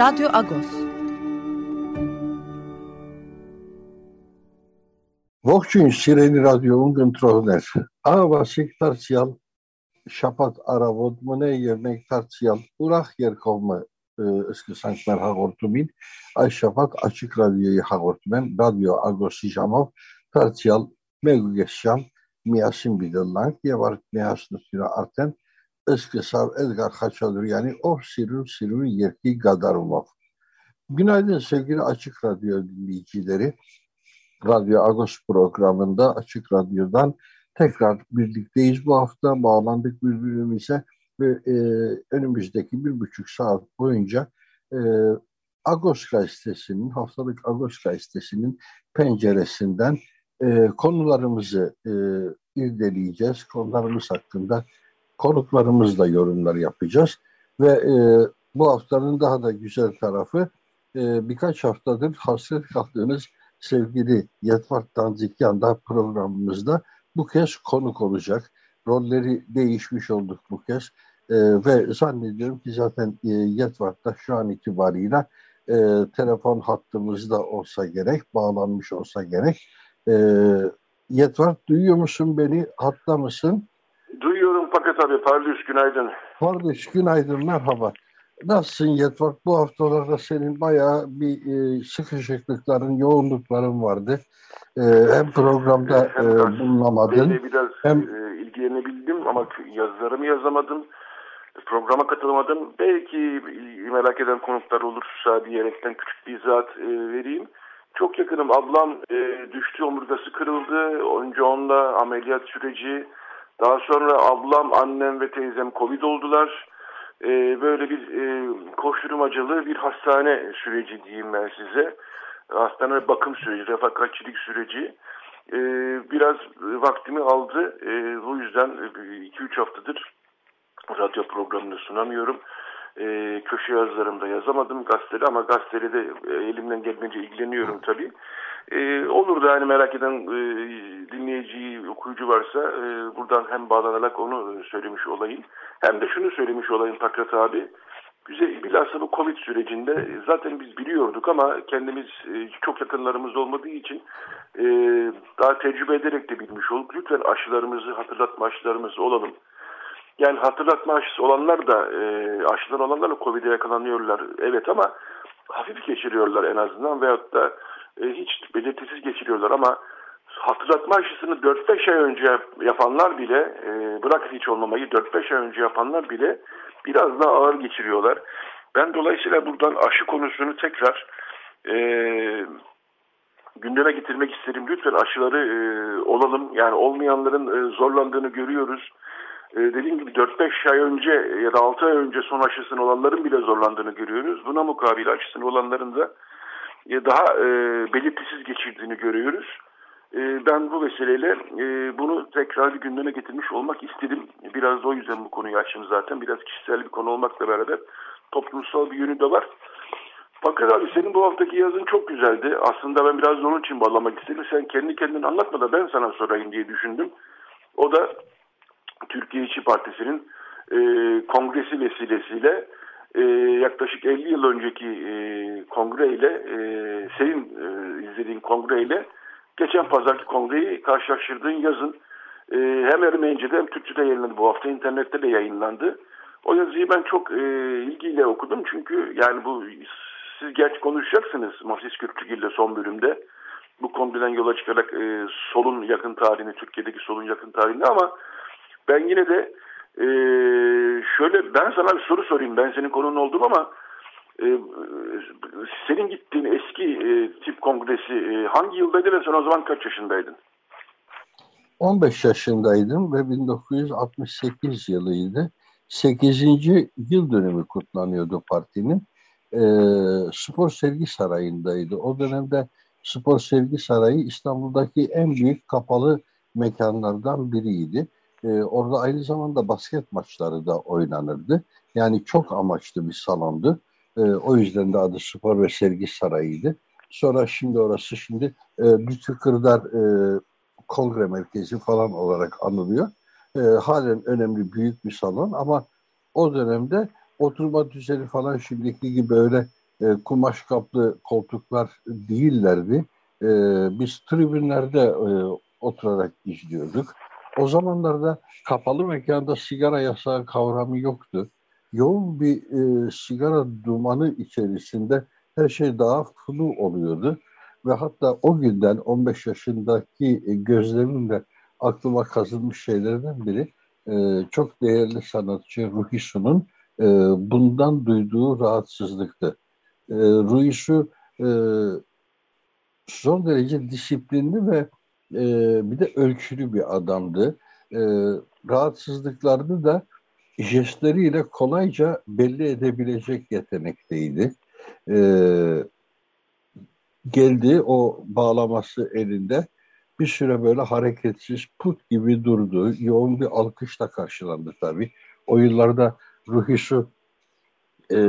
Radyo Agos. Ողջույն սիրելի ռադիոյում կընտրողներ։ Ահավասիկ դարձյալ շապատ արավոտ մնե եւ մենք դարձյալ ուրախ երկով սկսանք մեր հաղորդումին այս շաբաթ աչիկ ռադիոյի հաղորդում եմ ռադիո Ագոսի ժամով դարձյալ մեկ ու կես ժամ միասին բիդելանք եւ արդ միասնությունը արդեն ესკესავ Edgar Haçaluryan'ı of sirur sirur yetki Gadarumov. Günaydın sevgili Açık Radyo dinleyicileri. Radyo Agos programında Açık Radyo'dan tekrar birlikteyiz. Bu hafta bağlandık birbirimize ve e, önümüzdeki bir buçuk saat boyunca e, Agos gazetesinin, haftalık Agos gazetesinin penceresinden e, konularımızı e, irdeleyeceğiz. Konularımız hakkında konuklarımızla yorumlar yapacağız. Ve e, bu haftanın daha da güzel tarafı e, birkaç haftadır hasret kaldığınız sevgili Yetvart Danzikyan da programımızda bu kez konuk olacak. Rolleri değişmiş olduk bu kez. E, ve zannediyorum ki zaten e, Yetvart'ta şu an itibariyle e, telefon hattımızda olsa gerek, bağlanmış olsa gerek. E, Yetvart duyuyor musun beni? Hatta mısın? Fakat abi Parlus günaydın. Parlus günaydın merhaba. Nasılsın Yetvar? Bu haftalarda senin bayağı bir e, sıkışıklıkların, yoğunlukların vardı. E, hem programda hem e, bulunamadın. biraz hem e, ilgilenebildim ama yazılarımı yazamadım. Programa katılamadım. Belki merak eden konuklar olursa diyerekten küçük bir izahat e, vereyim. Çok yakınım. Ablam e, düştü, omurgası kırıldı. Önce onunla ameliyat süreci, daha sonra ablam, annem ve teyzem Covid oldular. Ee, böyle bir e, koşturmacalı bir hastane süreci diyeyim ben size. Hastane bakım süreci, refakatçilik süreci. Ee, biraz vaktimi aldı. Ee, bu yüzden 2-3 haftadır radyo programını sunamıyorum. Ee, köşe yazılarımda yazamadım gazetede ama gazetede de e, elimden gelmeyince ilgileniyorum tabii. Ee, olur da hani merak eden e, dinleyici, okuyucu varsa e, buradan hem bağlanarak onu söylemiş olayım. Hem de şunu söylemiş olayım Pakrat abi. Güzel, bilhassa bu Covid sürecinde zaten biz biliyorduk ama kendimiz e, çok yakınlarımız olmadığı için e, daha tecrübe ederek de bilmiş olduk. Lütfen aşılarımızı hatırlatma aşılarımız olalım. Yani hatırlatma aşısı olanlar da e, aşılar olanlar da Covid'e yakalanıyorlar. Evet ama hafif geçiriyorlar en azından veyahut da e, hiç belirtisiz geçiriyorlar ama hatırlatma aşısını 4-5 ay önce yapanlar bile e, bırak hiç olmamayı 4-5 ay önce yapanlar bile biraz daha ağır geçiriyorlar. Ben dolayısıyla buradan aşı konusunu tekrar e, gündeme getirmek isterim. Lütfen aşıları e, olalım. Yani olmayanların e, zorlandığını görüyoruz. E, dediğim gibi 4-5 ay önce ya da 6 ay önce son aşısını olanların bile zorlandığını görüyoruz. Buna mukabil aşısını olanların da daha e, belirtisiz geçirdiğini görüyoruz. E, ben bu vesileyle e, bunu tekrar bir gündeme getirmiş olmak istedim. Biraz da o yüzden bu konuyu açtım zaten. Biraz kişisel bir konu olmakla beraber toplumsal bir yönü de var. Fakat abi senin bu haftaki yazın çok güzeldi. Aslında ben biraz da onun için bağlamak istedim. Sen kendi kendin anlatma da ben sana sorayım diye düşündüm. O da Türkiye İşçi Partisi'nin e, kongresi vesilesiyle e, yaklaşık 50 yıl önceki e, kongreyle e, senin e, izlediğin kongreyle geçen pazarki kongreyi karşılaştırdığın yazın e, hem Ermenice'de hem Türkçe'de yayınlandı. Bu hafta internette de yayınlandı. O yazıyı ben çok e, ilgiyle okudum çünkü yani bu siz gerçi konuşacaksınız Mahsis Kürtçügil ile son bölümde. Bu kongreden yola çıkarak e, solun yakın tarihini, Türkiye'deki solun yakın tarihini ama ben yine de e, şöyle ben sana bir soru sorayım. Ben senin konunun oldum ama e, senin gittiğin eski e, tip kongresi e, hangi yıldaydı ve sen o zaman kaç yaşındaydın? 15 yaşındaydım ve 1968 yılıydı. 8. yıl dönümü kutlanıyordu partinin. E, Spor Sergi Sarayı'ndaydı. O dönemde Spor Sergi Sarayı İstanbul'daki en büyük kapalı mekanlardan biriydi. E, orada aynı zamanda basket maçları da oynanırdı. Yani çok amaçlı bir salondu. E, o yüzden de adı Spor ve Sergi Sarayı'ydı. Sonra şimdi orası şimdi e, Lütfü Kırdar e, Kongre Merkezi falan olarak anılıyor. E, halen önemli büyük bir salon ama o dönemde oturma düzeni falan şimdiki gibi öyle e, kumaş kaplı koltuklar değillerdi. E, biz tribünlerde e, oturarak izliyorduk. O zamanlarda kapalı mekanda sigara yasağı kavramı yoktu. Yoğun bir e, sigara dumanı içerisinde her şey daha flu oluyordu. Ve hatta o günden 15 yaşındaki e, gözlemimle aklıma kazınmış şeylerden biri e, çok değerli sanatçı Ruhi e, bundan duyduğu rahatsızlıktı. E, Ruhi e, son derece disiplinli ve e, bir de ölçülü bir adamdı. E, rahatsızlıklarını da jestleriyle kolayca belli edebilecek yetenekteydi. E, geldi o bağlaması elinde bir süre böyle hareketsiz put gibi durdu. Yoğun bir alkışla karşılandı tabii. O yıllarda Ruhisu e,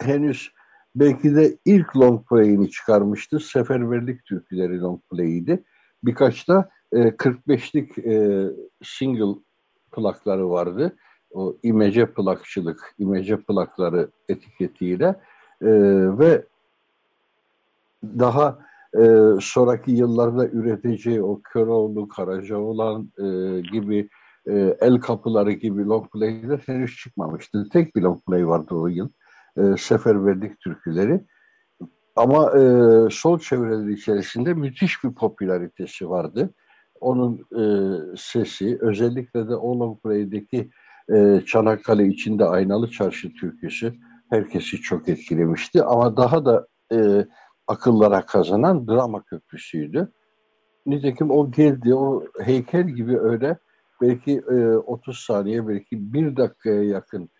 henüz belki de ilk long play'ini çıkarmıştı. Seferberlik türküleri long play'iydi. Birkaç da e, 45'lik e, single plakları vardı. O imece plakçılık, imece plakları etiketiyle e, ve daha e, sonraki yıllarda üreteceği o Köroğlu, Karacaoğlan e, gibi e, El Kapıları gibi long play'ler henüz çıkmamıştı. Tek bir long play vardı o yıl. E, Seferberlik türküleri. Ama e, sol çevreleri içerisinde müthiş bir popülaritesi vardı. Onun e, sesi, özellikle de o long play'deki e, Çanakkale içinde Aynalı Çarşı türküsü herkesi çok etkilemişti. Ama daha da e, akıllara kazanan drama köprüsüydü. Nitekim o geldi, o heykel gibi öyle belki e, 30 saniye, belki bir dakikaya yakın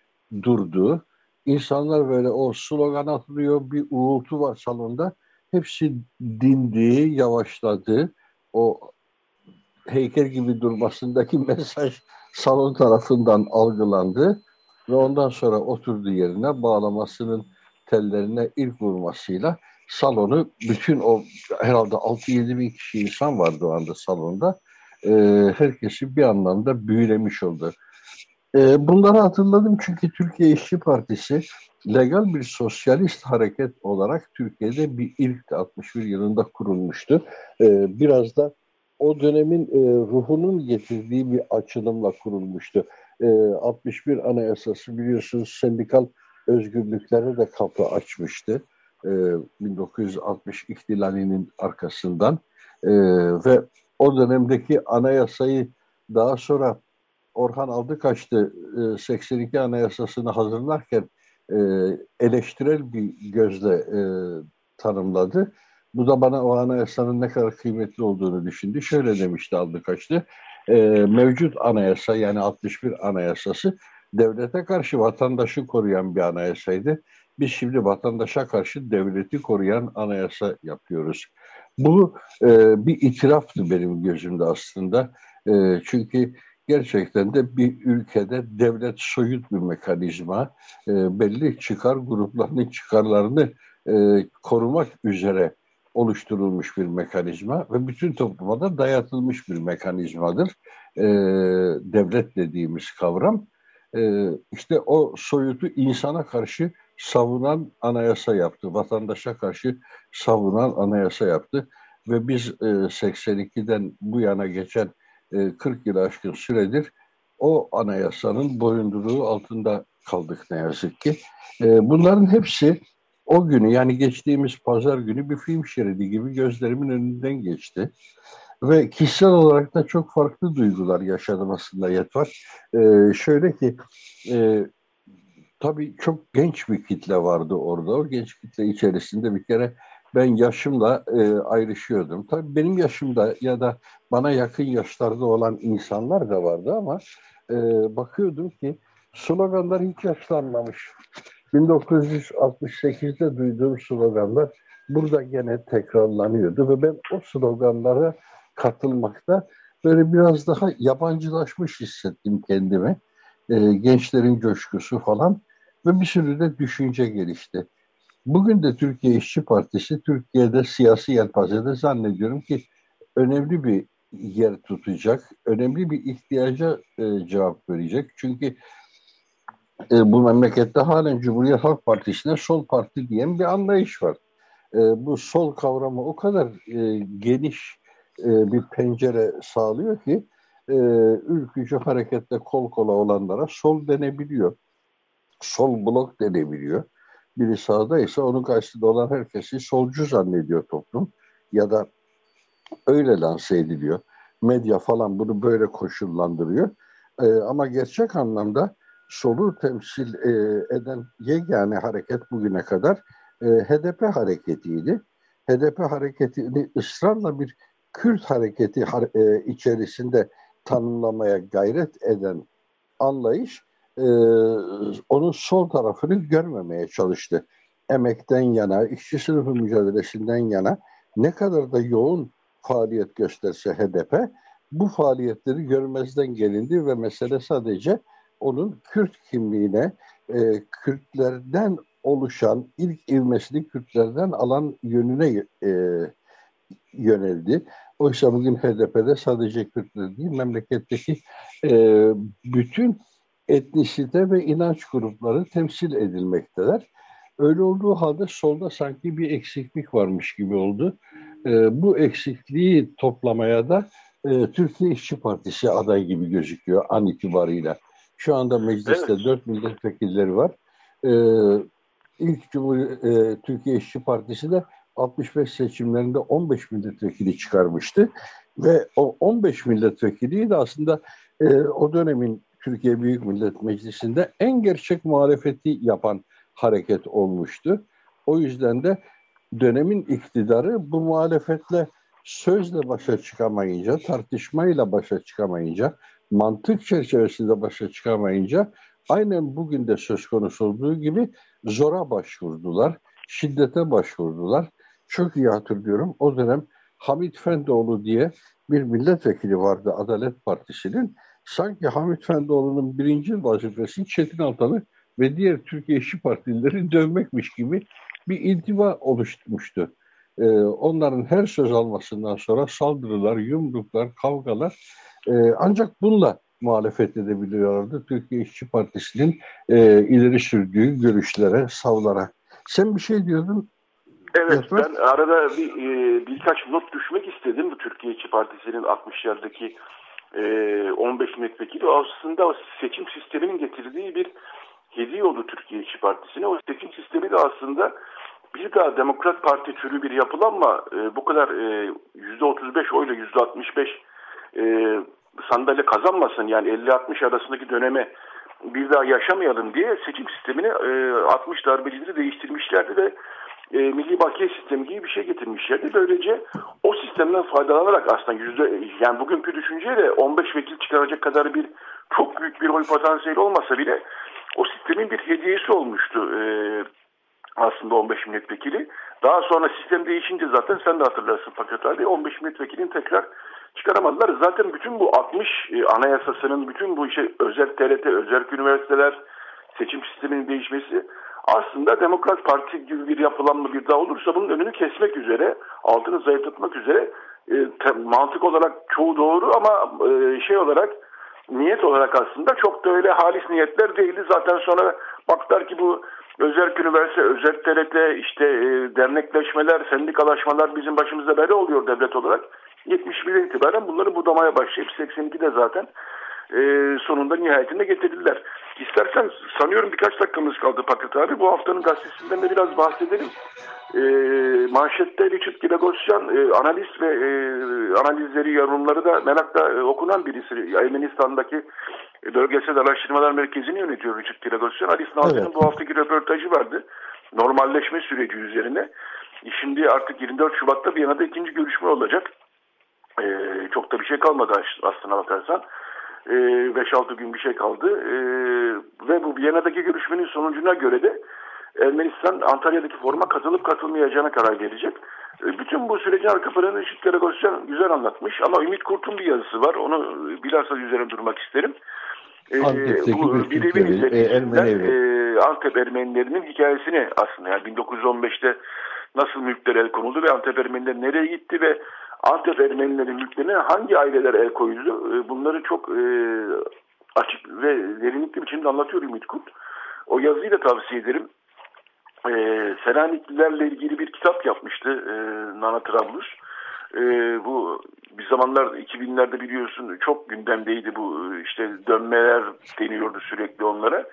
durdu. İnsanlar böyle o slogan atılıyor, bir uğultu var salonda. Hepsi dindi, yavaşladı. O heykel gibi durmasındaki mesaj salon tarafından algılandı ve ondan sonra oturduğu yerine bağlamasının tellerine ilk vurmasıyla salonu bütün o herhalde 6-7 bin kişi insan vardı o anda salonda. E, herkesi bir anlamda büyülemiş oldu. E, bunları hatırladım çünkü Türkiye İşçi Partisi legal bir sosyalist hareket olarak Türkiye'de bir ilk 61 yılında kurulmuştu. E, biraz da o dönemin e, ruhunun getirdiği bir açılımla kurulmuştu. E, 61 Anayasası biliyorsunuz sendikal özgürlüklere de kapı açmıştı. 1960 e, ihtilalinin arkasından ve o dönemdeki anayasayı daha sonra Orhan Aldıkaç'tı e, 82 anayasasını hazırlarken e, eleştirel bir gözle e, tanımladı. Bu da bana o anayasanın ne kadar kıymetli olduğunu düşündü. Şöyle demişti Aldıkaç'tı. E, mevcut anayasa yani 61 anayasası devlete karşı vatandaşı koruyan bir anayasaydı. Biz şimdi vatandaşa karşı devleti koruyan anayasa yapıyoruz. Bu e, bir itiraftı benim gözümde aslında. E, çünkü gerçekten de bir ülkede devlet soyut bir mekanizma, e, belli çıkar gruplarının çıkarlarını e, korumak üzere oluşturulmuş bir mekanizma ve bütün topluma da dayatılmış bir mekanizmadır. E, devlet dediğimiz kavram. E, işte o soyutu insana karşı savunan anayasa yaptı. Vatandaşa karşı savunan anayasa yaptı. Ve biz e, 82'den bu yana geçen e, 40 yıl aşkın süredir o anayasanın boyunduruğu altında kaldık ne yazık ki. E, bunların hepsi o günü yani geçtiğimiz pazar günü bir film şeridi gibi gözlerimin önünden geçti. Ve kişisel olarak da çok farklı duygular yaşadım aslında Yetvar. Ee, şöyle ki e, tabii çok genç bir kitle vardı orada. O genç kitle içerisinde bir kere ben yaşımla e, ayrışıyordum. Tabii benim yaşımda ya da bana yakın yaşlarda olan insanlar da vardı ama e, bakıyordum ki Sloganlar hiç yaşlanmamış. 1968'de duyduğum sloganlar burada gene tekrarlanıyordu ve ben o sloganlara katılmakta böyle biraz daha yabancılaşmış hissettim kendimi. E, gençlerin coşkusu falan ve bir sürü de düşünce gelişti. Bugün de Türkiye İşçi Partisi Türkiye'de siyasi yelpazede zannediyorum ki önemli bir yer tutacak, önemli bir ihtiyaca e, cevap verecek. Çünkü e, bu memlekette halen Cumhuriyet Halk Partisi'ne sol parti diyen bir anlayış var. E, bu sol kavramı o kadar e, geniş e, bir pencere sağlıyor ki e, ülkücü harekette kol kola olanlara sol denebiliyor. Sol blok denebiliyor. Biri sağda ise onun karşısında olan herkesi solcu zannediyor toplum. Ya da öyle lanse ediliyor. Medya falan bunu böyle koşullandırıyor. E, ama gerçek anlamda solu temsil e, eden yegane hareket bugüne kadar e, HDP hareketiydi. HDP hareketini ısrarla bir Kürt hareketi e, içerisinde tanımlamaya gayret eden anlayış e, onun sol tarafını görmemeye çalıştı. Emekten yana, işçi sınıfı mücadelesinden yana ne kadar da yoğun faaliyet gösterse HDP bu faaliyetleri görmezden gelindi ve mesele sadece onun Kürt kimliğine, e, Kürtlerden oluşan ilk ivmesini Kürtlerden alan yönüne e, yöneldi. Oysa bugün HDP'de sadece Kürtler değil, memleketteki e, bütün etnisite ve inanç grupları temsil edilmekteler. Öyle olduğu halde solda sanki bir eksiklik varmış gibi oldu. E, bu eksikliği toplamaya da e, Türkiye İşçi Partisi aday gibi gözüküyor an itibarıyla. Şu anda mecliste evet. 4 milletvekilleri var. E, ilk Cumhur e, Türkiye İşçi Partisi de 65 seçimlerinde 15 milletvekili çıkarmıştı. Ve o 15 milletvekili de aslında e, o dönemin Türkiye Büyük Millet Meclisi'nde en gerçek muhalefeti yapan hareket olmuştu. O yüzden de dönemin iktidarı bu muhalefetle sözle başa çıkamayınca, tartışmayla başa çıkamayınca, mantık çerçevesinde başa çıkamayınca aynen bugün de söz konusu olduğu gibi zora başvurdular, şiddete başvurdular. Çok iyi hatırlıyorum. O dönem Hamit Fendoğlu diye bir milletvekili vardı Adalet Partisi'nin. Sanki Hamit Fendoğlu'nun birinci vazifesi Çetin Altan'ı ve diğer Türkiye İşçi Partilileri dövmekmiş gibi bir intiba oluşturmuştu. Ee, onların her söz almasından sonra saldırılar, yumruklar, kavgalar e, ancak bununla muhalefet edebiliyorlardı. Türkiye İşçi Partisi'nin e, ileri sürdüğü görüşlere, savlara. Sen bir şey diyordun. Evet Yatmak. ben arada bir e, birkaç not düşmek istedim. Bu Türkiye İşçi Partisi'nin 60'lardaki e, 15 milletvekili aslında o seçim sisteminin getirdiği bir hediye oldu Türkiye İşçi Partisi'ne. O seçim sistemi de aslında bir daha Demokrat Parti türü bir yapılanma e, bu kadar e, %35 oyla %65 e, sandalye kazanmasın yani 50-60 arasındaki döneme bir daha yaşamayalım diye seçim sistemini e, 60 darbecileri değiştirmişlerdi ve e, milli bakiye sistemi gibi bir şey getirmişlerdi. Böylece o sistemden faydalanarak aslında yüzde yani bugünkü düşünceyle 15 vekil çıkaracak kadar bir çok büyük bir oy potansiyeli olmasa bile o sistemin bir hediyesi olmuştu e, aslında 15 milletvekili. Daha sonra sistem değişince zaten sen de hatırlarsın Fakret abi 15 milletvekilini tekrar çıkaramadılar. Zaten bütün bu 60 e, anayasasının bütün bu işe özel TRT, özel üniversiteler, seçim sisteminin değişmesi aslında Demokrat Parti gibi bir yapılanma bir daha olursa bunun önünü kesmek üzere, altını zayıflatmak üzere e, te, mantık olarak çoğu doğru ama e, şey olarak niyet olarak aslında çok da öyle halis niyetler değildi. Zaten sonra baktılar ki bu özel üniversite, özel TRT, işte e, dernekleşmeler, sendikalaşmalar bizim başımızda böyle oluyor devlet olarak. 71'den itibaren bunları budamaya başlayıp 82'de zaten e, sonunda nihayetinde getirdiler. İstersen sanıyorum birkaç dakikamız kaldı Paket abi. Bu haftanın gazetesinden de biraz bahsedelim. E, manşette Richard Gregosyan e, analist ve e, analizleri, yorumları da merakla e, okunan birisi. Ermenistan'daki Bölgesel Araştırmalar Merkezi'ni yönetiyor Richard Gregosyan. Alice Nazlı'nın evet. bu haftaki röportajı vardı. Normalleşme süreci üzerine. Şimdi artık 24 Şubat'ta Viyana'da ikinci görüşme olacak. Ee, çok da bir şey kalmadı aslına bakarsan. 5-6 gün bir şey kaldı. E, ve bu Viyana'daki görüşmenin sonucuna göre de Ermenistan Antalya'daki foruma katılıp katılmayacağına karar verecek. E, bütün bu sürecin arka planını Işık Karagosyan güzel anlatmış ama Ümit Kurt'un bir yazısı var. Onu bilhassa üzerine durmak isterim. E, Antep'teki bu bir evin, e, Ermeni evi. E, Antep Ermenilerinin hikayesini aslında yani 1915'te nasıl mülkler el konuldu ve Antep Ermeniler nereye gitti ve Antep Ermenilerin mülklerine hangi aileler el koydu? E, bunları çok e, açık ve derinlikli biçimde anlatıyor Ümit Kurt. O yazıyı da tavsiye ederim. E, Selaniklilerle ilgili bir kitap yapmıştı Nana Trablus. Bu bir zamanlar 2000'lerde biliyorsun çok gündemdeydi bu işte dönmeler deniyordu sürekli onlara.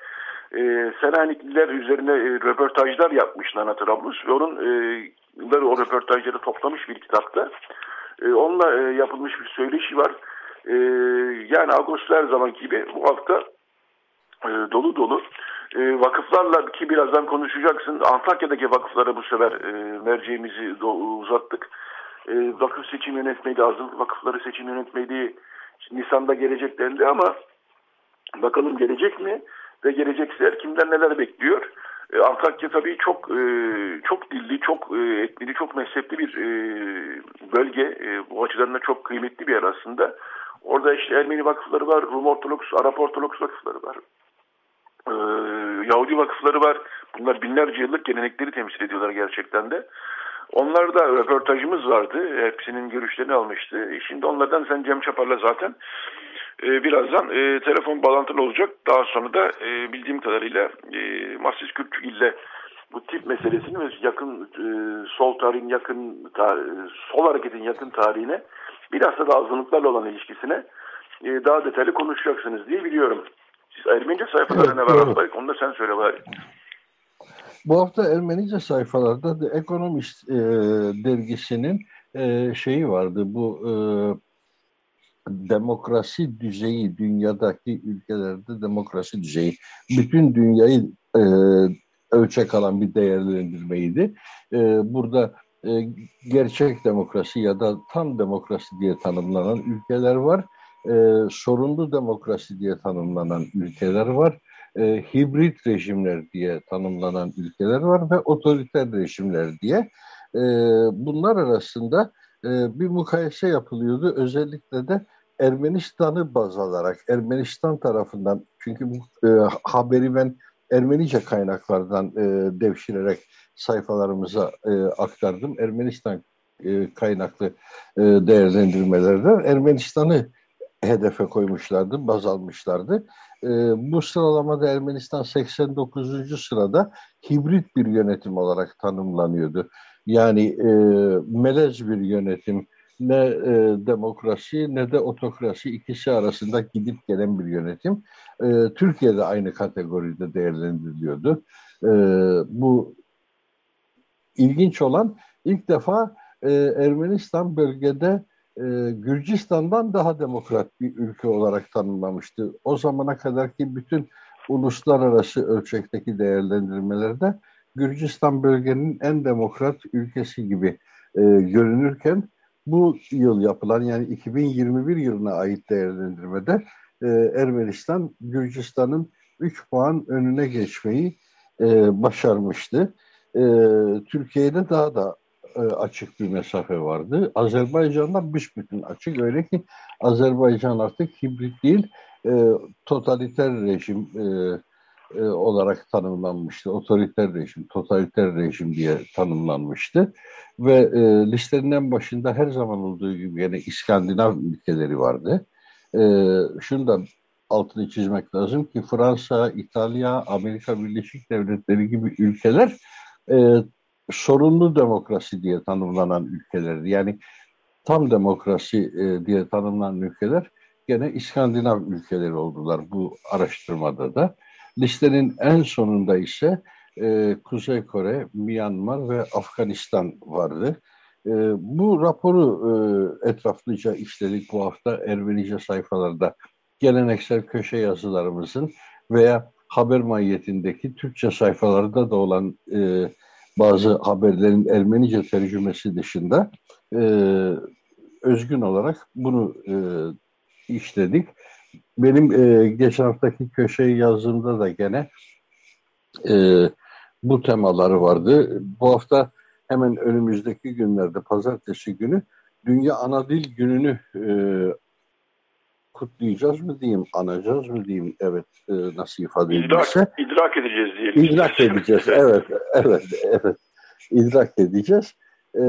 E, Selanikliler üzerine e, röportajlar yapmış Nana Trablus ve onun e, o röportajları toplamış bir kitapta. E, onunla e, yapılmış bir söyleşi var. E, yani Ağustos her zaman gibi bu hafta e, dolu dolu. Vakıflarla ki birazdan konuşacaksın. Antakya'daki vakıflara bu sefer merceğimizi uzattık. Vakıf seçim yönetmeyi lazım. Vakıfları seçim yönetmeliği Nisan'da gelecek dendi ama bakalım gelecek mi? Ve gelecekse kimden neler bekliyor? E, Antakya tabii çok e, çok dilli, çok e, etnili, çok mezhepli bir bölge. Bu açıdan da çok kıymetli bir yer aslında. Orada işte Ermeni vakıfları var, Rum Ortodoks, Arap Ortodoks vakıfları var. Yahudi vakıfları var. Bunlar binlerce yıllık gelenekleri temsil ediyorlar gerçekten de. Onlarda röportajımız vardı. Hepsinin görüşlerini almıştı. Şimdi onlardan sen Cem Çapar'la zaten e, birazdan e, telefon bağlantılı olacak. Daha sonra da e, bildiğim kadarıyla e, Mahsis Kürtçük ile bu tip meselesini ve yakın e, sol tarihin yakın ta, sol hareketin yakın tarihine bilhassa da azınlıklarla olan ilişkisine e, daha detaylı konuşacaksınız diye biliyorum. Siz Ermenice sayfalarına evet, var Onu da sen söyle bari. Bu hafta Ermenice sayfalarda The Economist e, dergisinin e, şeyi vardı. Bu e, demokrasi düzeyi, dünyadaki ülkelerde demokrasi düzeyi, bütün dünyayı e, ölçek alan bir değerlendirmeydi. E, burada e, gerçek demokrasi ya da tam demokrasi diye tanımlanan ülkeler var. E, sorunlu demokrasi diye tanımlanan ülkeler var. E, hibrit rejimler diye tanımlanan ülkeler var ve otoriter rejimler diye. E, bunlar arasında e, bir mukayese yapılıyordu. Özellikle de Ermenistan'ı baz alarak, Ermenistan tarafından, çünkü bu e, haberi ben Ermenice kaynaklardan e, devşirerek sayfalarımıza e, aktardım. Ermenistan e, kaynaklı e, değerlendirmelerden Ermenistan'ı hedefe koymuşlardı, baz almışlardı. E, bu sıralamada Ermenistan 89. sırada hibrit bir yönetim olarak tanımlanıyordu. Yani e, melez bir yönetim, ne e, demokrasi ne de otokrasi ikisi arasında gidip gelen bir yönetim. E, Türkiye'de aynı kategoride değerlendiriliyordu. E, bu ilginç olan ilk defa e, Ermenistan bölgede e, Gürcistan'dan daha demokrat bir ülke olarak tanımlamıştı. O zamana kadarki bütün uluslararası ölçekteki değerlendirmelerde Gürcistan bölgenin en demokrat ülkesi gibi e, görünürken bu yıl yapılan yani 2021 yılına ait değerlendirmede e, Ermenistan Gürcistan'ın 3 puan önüne geçmeyi e, başarmıştı. E, Türkiye'de daha da e, açık bir mesafe vardı. Azerbaycan'da büsbütün açık. Öyle ki Azerbaycan artık hibrit değil, e, totaliter rejim e, e, olarak tanımlanmıştı. Otoriter rejim, totaliter rejim diye tanımlanmıştı. Ve e, listenin en başında her zaman olduğu gibi yine İskandinav ülkeleri vardı. E, şunu da altını çizmek lazım ki Fransa, İtalya, Amerika Birleşik Devletleri gibi ülkeler e, sorunlu demokrasi diye tanımlanan ülkelerdi. Yani tam demokrasi e, diye tanımlanan ülkeler gene İskandinav ülkeleri oldular bu araştırmada da. Listenin en sonunda ise e, Kuzey Kore, Myanmar ve Afganistan vardı. E, bu raporu e, etraflıca işledik bu hafta Ermenice sayfalarda. Geleneksel köşe yazılarımızın veya haber mahiyetindeki Türkçe sayfalarda da olan e, bazı haberlerin Ermenice tercümesi dışında e, özgün olarak bunu e, işledik. Benim e, geçen haftaki köşeyi yazdığımda da gene e, bu temaları vardı. Bu hafta hemen önümüzdeki günlerde pazartesi günü Dünya Ana Dil Günü'nü e, kutlayacağız mı diyeyim, anacağız mı diyeyim, evet e, nasıl ifade edilirse. İdrak, idrak edeceğiz diyelim. İdrak edeceğiz, evet, evet, evet. İdrak edeceğiz. E,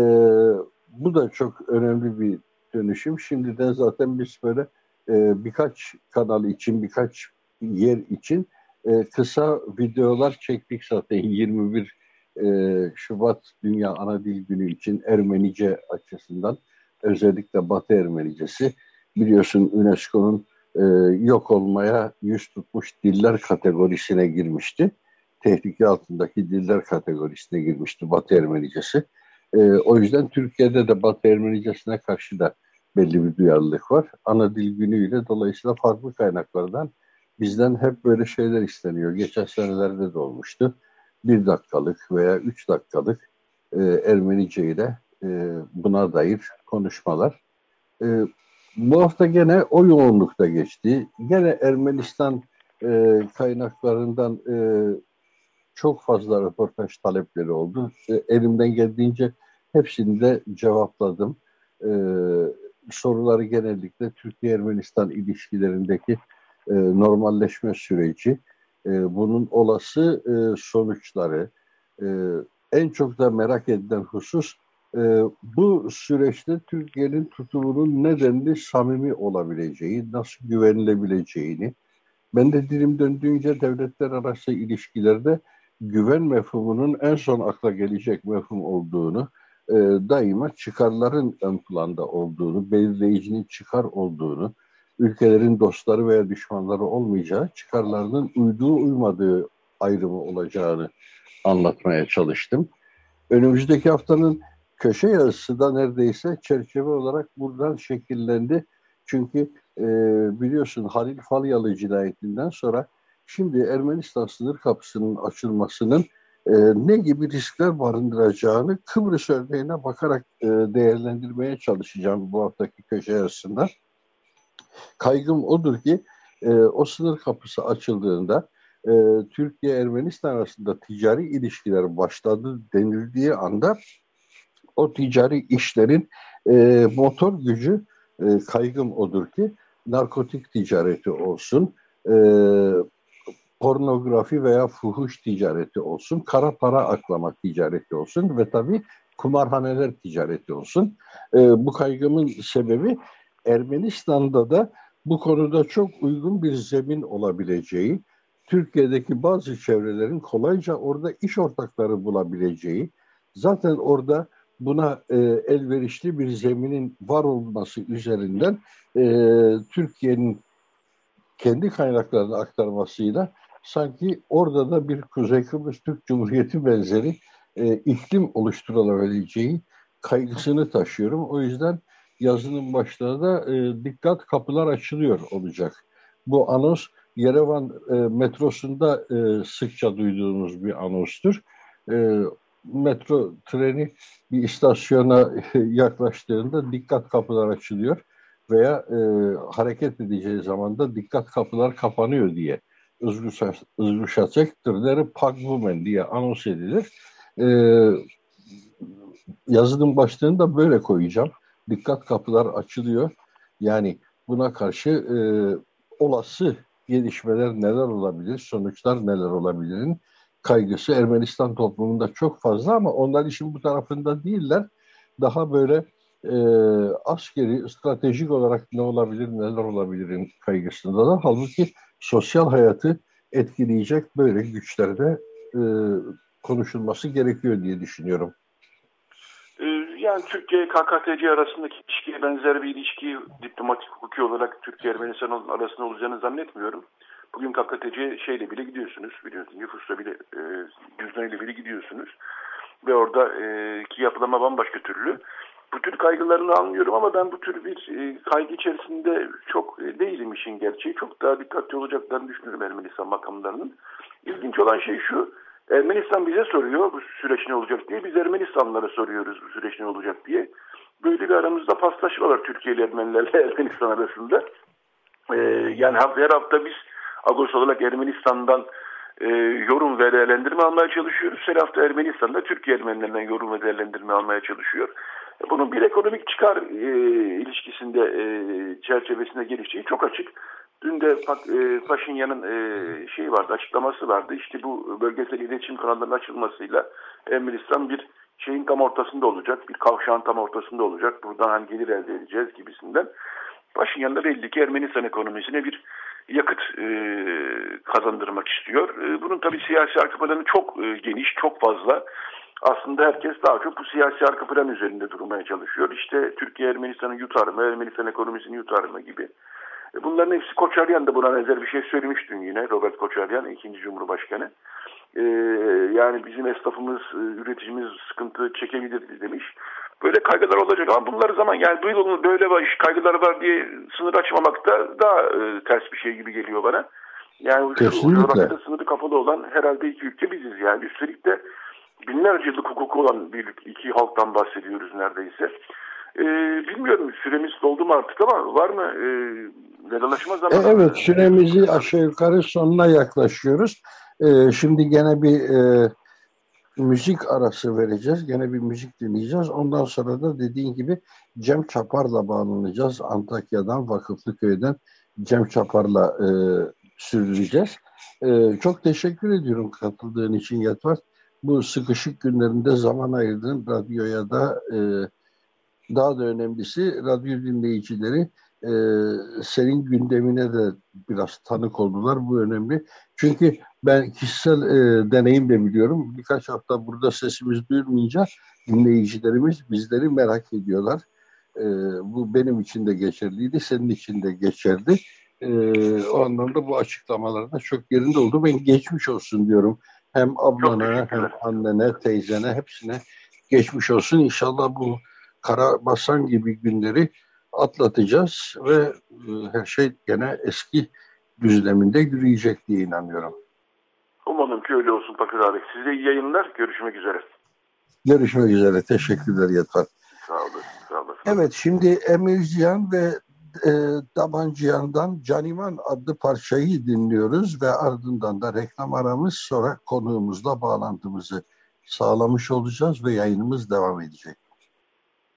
bu da çok önemli bir dönüşüm. Şimdiden zaten biz böyle e, birkaç kanal için, birkaç yer için e, kısa videolar çektik zaten 21 e, Şubat Dünya Ana Dil Günü için Ermenice açısından özellikle Batı Ermenicesi biliyorsun UNESCO'nun e, yok olmaya yüz tutmuş diller kategorisine girmişti. Tehlike altındaki diller kategorisine girmişti Batı Ermenicesi. E, o yüzden Türkiye'de de Batı Ermenicesine karşı da belli bir duyarlılık var. Ana dil günüyle dolayısıyla farklı kaynaklardan bizden hep böyle şeyler isteniyor. Geçen senelerde de olmuştu. Bir dakikalık veya üç dakikalık e, Ermenice ile e, buna dair konuşmalar. E, bu hafta gene o yoğunlukta geçti. Gene Ermenistan e, kaynaklarından e, çok fazla röportaj talepleri oldu. E, elimden geldiğince hepsini de cevapladım. E, soruları genellikle Türkiye-Ermenistan ilişkilerindeki e, normalleşme süreci, e, bunun olası e, sonuçları, e, en çok da merak edilen husus e, bu süreçte Türkiye'nin tutumunun nedenli samimi olabileceği, nasıl güvenilebileceğini, ben de dilim döndüğünce devletler arası ilişkilerde güven mefhumunun en son akla gelecek mefhum olduğunu, e, daima çıkarların ön planda olduğunu, belirleyicinin çıkar olduğunu, ülkelerin dostları veya düşmanları olmayacağı, çıkarlarının uyduğu uymadığı ayrımı olacağını anlatmaya çalıştım. Önümüzdeki haftanın köşe yazısı da neredeyse çerçeve olarak buradan şekillendi. Çünkü e, biliyorsun Halil Falyalı cinayetinden sonra şimdi Ermenistan sınır kapısının açılmasının e, ne gibi riskler barındıracağını Kıbrıs örneğine bakarak e, değerlendirmeye çalışacağım bu haftaki köşe yazısında. Kaygım odur ki e, o sınır kapısı açıldığında e, Türkiye-Ermenistan arasında ticari ilişkiler başladı denildiği anda o ticari işlerin e, motor gücü e, kaygım odur ki narkotik ticareti olsun, e, pornografi veya fuhuş ticareti olsun, kara para aklama ticareti olsun ve tabii kumarhaneler ticareti olsun. E, bu kaygımın sebebi Ermenistan'da da bu konuda çok uygun bir zemin olabileceği, Türkiye'deki bazı çevrelerin kolayca orada iş ortakları bulabileceği, zaten orada buna e, elverişli bir zeminin var olması üzerinden e, Türkiye'nin kendi kaynaklarını aktarmasıyla sanki orada da bir Kuzey Kıbrıs Türk Cumhuriyeti benzeri e, iklim oluşturulabileceği kaygısını taşıyorum. O yüzden yazının başlarında e, dikkat kapılar açılıyor olacak. Bu anons Yerevan e, metrosunda e, sıkça duyduğumuz bir anonstur. E, metro treni bir istasyona yaklaştığında dikkat kapılar açılıyor veya e, hareket edeceği zaman da dikkat kapılar kapanıyor diye Izguşacektir Pagvumen diye anons edilir. E, yazının başlığını da böyle koyacağım. Dikkat kapılar açılıyor. Yani buna karşı e, olası gelişmeler neler olabilir, sonuçlar neler olabilirin kaygısı Ermenistan toplumunda çok fazla ama onlar işin bu tarafında değiller. Daha böyle e, askeri, stratejik olarak ne olabilir, neler olabilirin kaygısında da. Halbuki sosyal hayatı etkileyecek böyle güçlerde e, konuşulması gerekiyor diye düşünüyorum. E, yani Türkiye KKTC arasındaki ilişkiye benzer bir ilişki diplomatik hukuki olarak Türkiye Ermenistan arasında olacağını zannetmiyorum. Bugün KKTC şeyle bile gidiyorsunuz biliyorsunuz nüfusla bile e, cüzdanıyla bile gidiyorsunuz. Ve orada e, yapılama bambaşka türlü. Bu tür kaygılarını anlıyorum ama ben bu tür bir e, kaygı içerisinde çok e, değilim işin gerçeği. Çok daha dikkatli olacaklarını düşünüyorum Ermenistan makamlarının. İlginç olan şey şu, Ermenistan bize soruyor bu süreç ne olacak diye. Biz Ermenistanlara soruyoruz bu süreç ne olacak diye. Böyle bir aramızda paslaşmalar Türkiye ile Ermenilerle Ermenistan arasında. E, yani her hafta biz Agos olarak Ermenistan'dan e, yorum ve değerlendirme almaya çalışıyoruz. Her hafta Ermenistan'da Türkiye Ermenilerinden yorum ve değerlendirme almaya çalışıyor. Bunun bir ekonomik çıkar e, ilişkisinde e, çerçevesinde gelişeceği çok açık. Dün de e, Paşinyan'ın e, şey vardı, açıklaması vardı. İşte bu bölgesel iletişim kanallarının açılmasıyla Ermenistan bir şeyin tam ortasında olacak, bir kavşağın tam ortasında olacak. Buradan hani gelir elde edeceğiz gibisinden. Paşinyan da belli ki Ermenistan ekonomisine bir yakıt e, kazandırmak istiyor. E, bunun tabii siyasi arka çok geniş, çok fazla. Aslında herkes daha çok bu siyasi arka plan üzerinde durmaya çalışıyor. İşte Türkiye Ermenistan'ın yutar mı, Ermenistan ekonomisini yutar mı gibi. E, bunların hepsi Koçaryan da buna benzer bir şey söylemiş dün yine Robert Koçaryan, ikinci Cumhurbaşkanı. Ee, yani bizim esnafımız, e, üreticimiz sıkıntı çekebilir demiş. Böyle kaygılar olacak ama bunları zaman yani böyle, böyle baş kaygılar var diye sınır açmamak da daha e, ters bir şey gibi geliyor bana. Yani şu coğrafyada sınırı kapalı olan herhalde iki ülke biziz yani. Üstelik de binlerce yıllık hukuku olan bir iki halktan bahsediyoruz neredeyse. Ee, bilmiyorum süremiz doldu mu artık ama var mı e, vedalaşma zamanı? E, evet süremizi aşağı yukarı sonuna yaklaşıyoruz. Ee, şimdi gene bir e, müzik arası vereceğiz. Gene bir müzik dinleyeceğiz. Ondan sonra da dediğin gibi Cem Çapar'la bağlanacağız. Antakya'dan, Vakıflı Köy'den Cem Çapar'la e, sürdüreceğiz. E, çok teşekkür ediyorum katıldığın için Yatvar. Bu sıkışık günlerinde zaman ayırdın radyoya da e, daha da önemlisi radyo dinleyicileri e, senin gündemine de biraz tanık oldular. Bu önemli. Çünkü ben kişisel e, deneyimle biliyorum. Birkaç hafta burada sesimiz duyulmayınca dinleyicilerimiz bizleri merak ediyorlar. E, bu benim için de geçerliydi, senin için de geçerli. E, o anlamda bu açıklamalarda çok yerinde oldu. Ben geçmiş olsun diyorum. Hem ablana hem annene, teyzene hepsine geçmiş olsun. İnşallah bu kara basan gibi günleri atlatacağız ve e, her şey gene eski düzleminde yürüyecek diye inanıyorum. Umarım ki öyle olsun Fakir abi. Size iyi yayınlar. Görüşmek üzere. Görüşmek üzere. Teşekkürler Yeter. Sağ olun. Sağ olun. Evet şimdi Emir Cihan ve e, Daban Cihan'dan Caniman adlı parçayı dinliyoruz ve ardından da reklam aramız sonra konuğumuzla bağlantımızı sağlamış olacağız ve yayınımız devam edecek.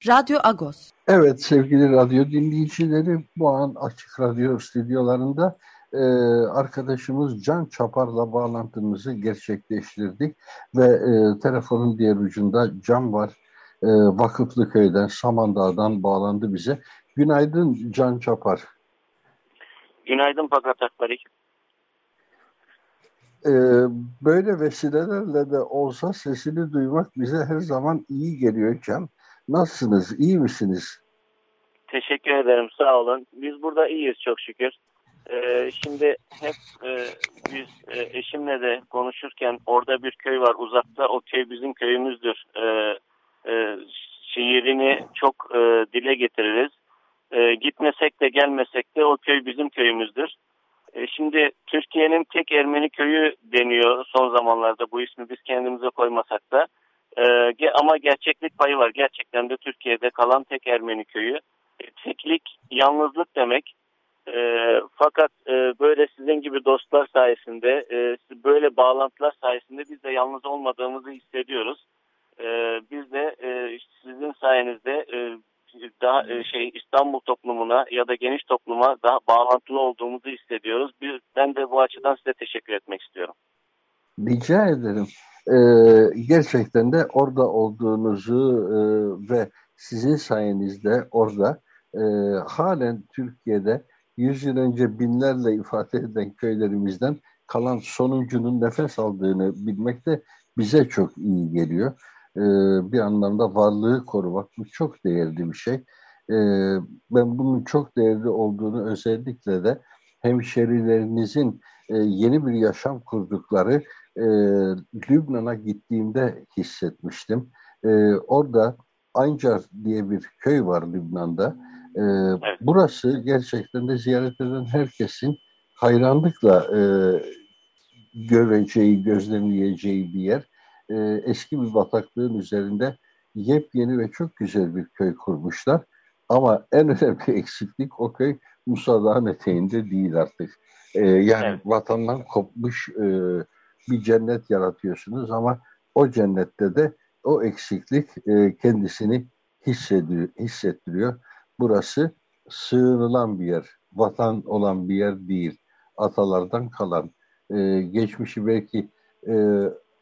Radyo Agos. Evet sevgili radyo dinleyicileri bu an Açık Radyo stüdyolarında e, arkadaşımız Can Çapar'la bağlantımızı gerçekleştirdik ve e, telefonun diğer ucunda Can var. E, Vakıflı Köy'den, Samandağ'dan bağlandı bize. Günaydın Can Çapar. Günaydın Fakat Akbarik. Ee, böyle vesilelerle de olsa sesini duymak bize her zaman iyi geliyor Can. Nasılsınız? İyi misiniz? Teşekkür ederim. Sağ olun. Biz burada iyiyiz çok şükür. Ee, şimdi hep e, biz e, eşimle de konuşurken orada bir köy var uzakta. O köy bizim köyümüzdür. Ee, e, şiirini çok e, dile getiririz. E, gitmesek de gelmesek de o köy bizim köyümüzdür. E, şimdi Türkiye'nin tek Ermeni köyü deniyor son zamanlarda bu ismi biz kendimize koymasak da. E, ama gerçeklik payı var. Gerçekten de Türkiye'de kalan tek Ermeni köyü. E, teklik yalnızlık demek. E, fakat e, böyle sizin gibi dostlar sayesinde, e, böyle bağlantılar sayesinde biz de yalnız olmadığımızı hissediyoruz. E, biz de e, sizin sayenizde e, daha e, şey İstanbul toplumuna ya da geniş topluma daha bağlantılı olduğumuzu hissediyoruz. Bir, ben de bu açıdan size teşekkür etmek istiyorum. Rica ederim. Ee, gerçekten de orada olduğunuzu e, ve sizin sayenizde orada e, halen Türkiye'de yüz yıl önce binlerle ifade eden köylerimizden kalan sonuncunun nefes aldığını bilmek de bize çok iyi geliyor. Ee, bir anlamda varlığı korumak bu çok değerli bir şey. Ee, ben bunun çok değerli olduğunu özellikle de hemşerilerinizin e, yeni bir yaşam kurdukları e, Lübnan'a gittiğimde hissetmiştim. E, orada Ancar diye bir köy var Lübnan'da. E, evet. Burası gerçekten de ziyaret eden herkesin hayranlıkla e, göreceği, gözlemleyeceği bir yer. E, eski bir bataklığın üzerinde yepyeni ve çok güzel bir köy kurmuşlar. Ama en önemli eksiklik o köy Musa Dağı'nın eteğinde değil artık. E, yani evet. vatandan kopmuş e, bir cennet yaratıyorsunuz ama o cennette de o eksiklik e, kendisini hissediyor, hissettiriyor. Burası sığınılan bir yer, vatan olan bir yer değil. Atalardan kalan, e, geçmişi belki e,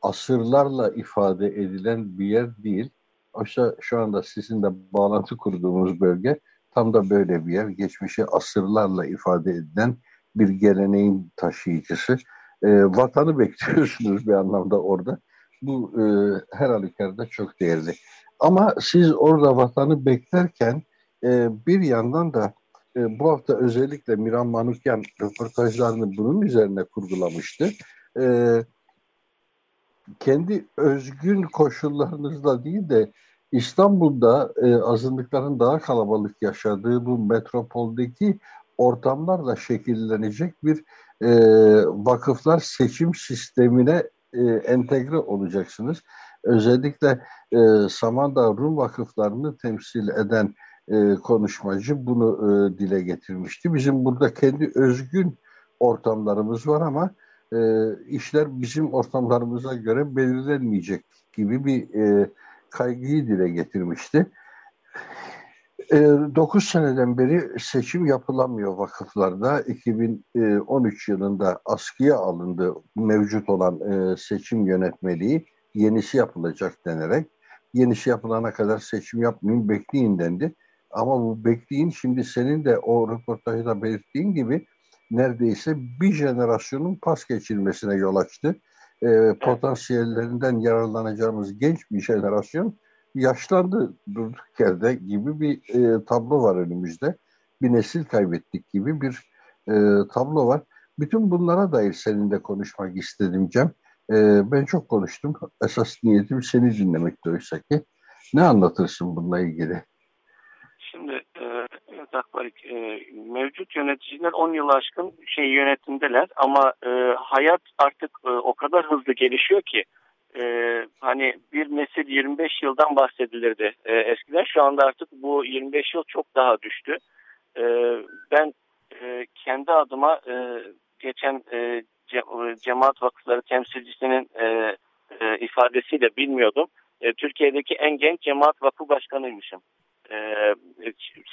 asırlarla ifade edilen bir yer değil. Oysa şu anda sizinle bağlantı kurduğumuz bölge tam da böyle bir yer. Geçmişi asırlarla ifade edilen bir geleneğin taşıyıcısı. E, vatanı bekliyorsunuz bir anlamda orada. Bu e, her halükarda çok değerli. Ama siz orada vatanı beklerken e, bir yandan da e, bu hafta özellikle Miran Manukyan röportajlarını bunun üzerine kurgulamıştı. E, kendi özgün koşullarınızla değil de İstanbul'da e, azınlıkların daha kalabalık yaşadığı bu metropoldeki ortamlarla şekillenecek bir e, vakıflar seçim sistemine e, entegre olacaksınız. Özellikle e, Samandağ Rum vakıflarını temsil eden e, konuşmacı bunu e, dile getirmişti. Bizim burada kendi özgün ortamlarımız var ama e, işler bizim ortamlarımıza göre belirlenmeyecek gibi bir e, kaygıyı dile getirmişti. E, 9 seneden beri seçim yapılamıyor vakıflarda. 2013 yılında askıya alındı mevcut olan e, seçim yönetmeliği. Yenisi yapılacak denerek. Yenisi yapılana kadar seçim yapmayın bekleyin dendi. Ama bu bekleyin şimdi senin de o röportajda belirttiğin gibi neredeyse bir jenerasyonun pas geçirmesine yol açtı. E, potansiyellerinden yararlanacağımız genç bir jenerasyon yaşlandı durduk yerde gibi bir e, tablo var önümüzde. Bir nesil kaybettik gibi bir e, tablo var. Bütün bunlara dair seninle konuşmak istedim Cem. E, ben çok konuştum. Esas niyetim seni dinlemek oysa ki. Ne anlatırsın bununla ilgili? Şimdi e, Akbarik, e, mevcut yöneticiler 10 yıl aşkın şey yönetimdeler ama e, hayat artık e, o kadar hızlı gelişiyor ki e, hani bir nesil 25 yıldan bahsedilirdi e, eskiden. Şu anda artık bu 25 yıl çok daha düştü. E, ben e, kendi adıma e, geçen e, cemaat vakıfları temsilcisinin e, e, ifadesiyle bilmiyordum. E, Türkiye'deki en genç cemaat vakfı başkanıymışım. E,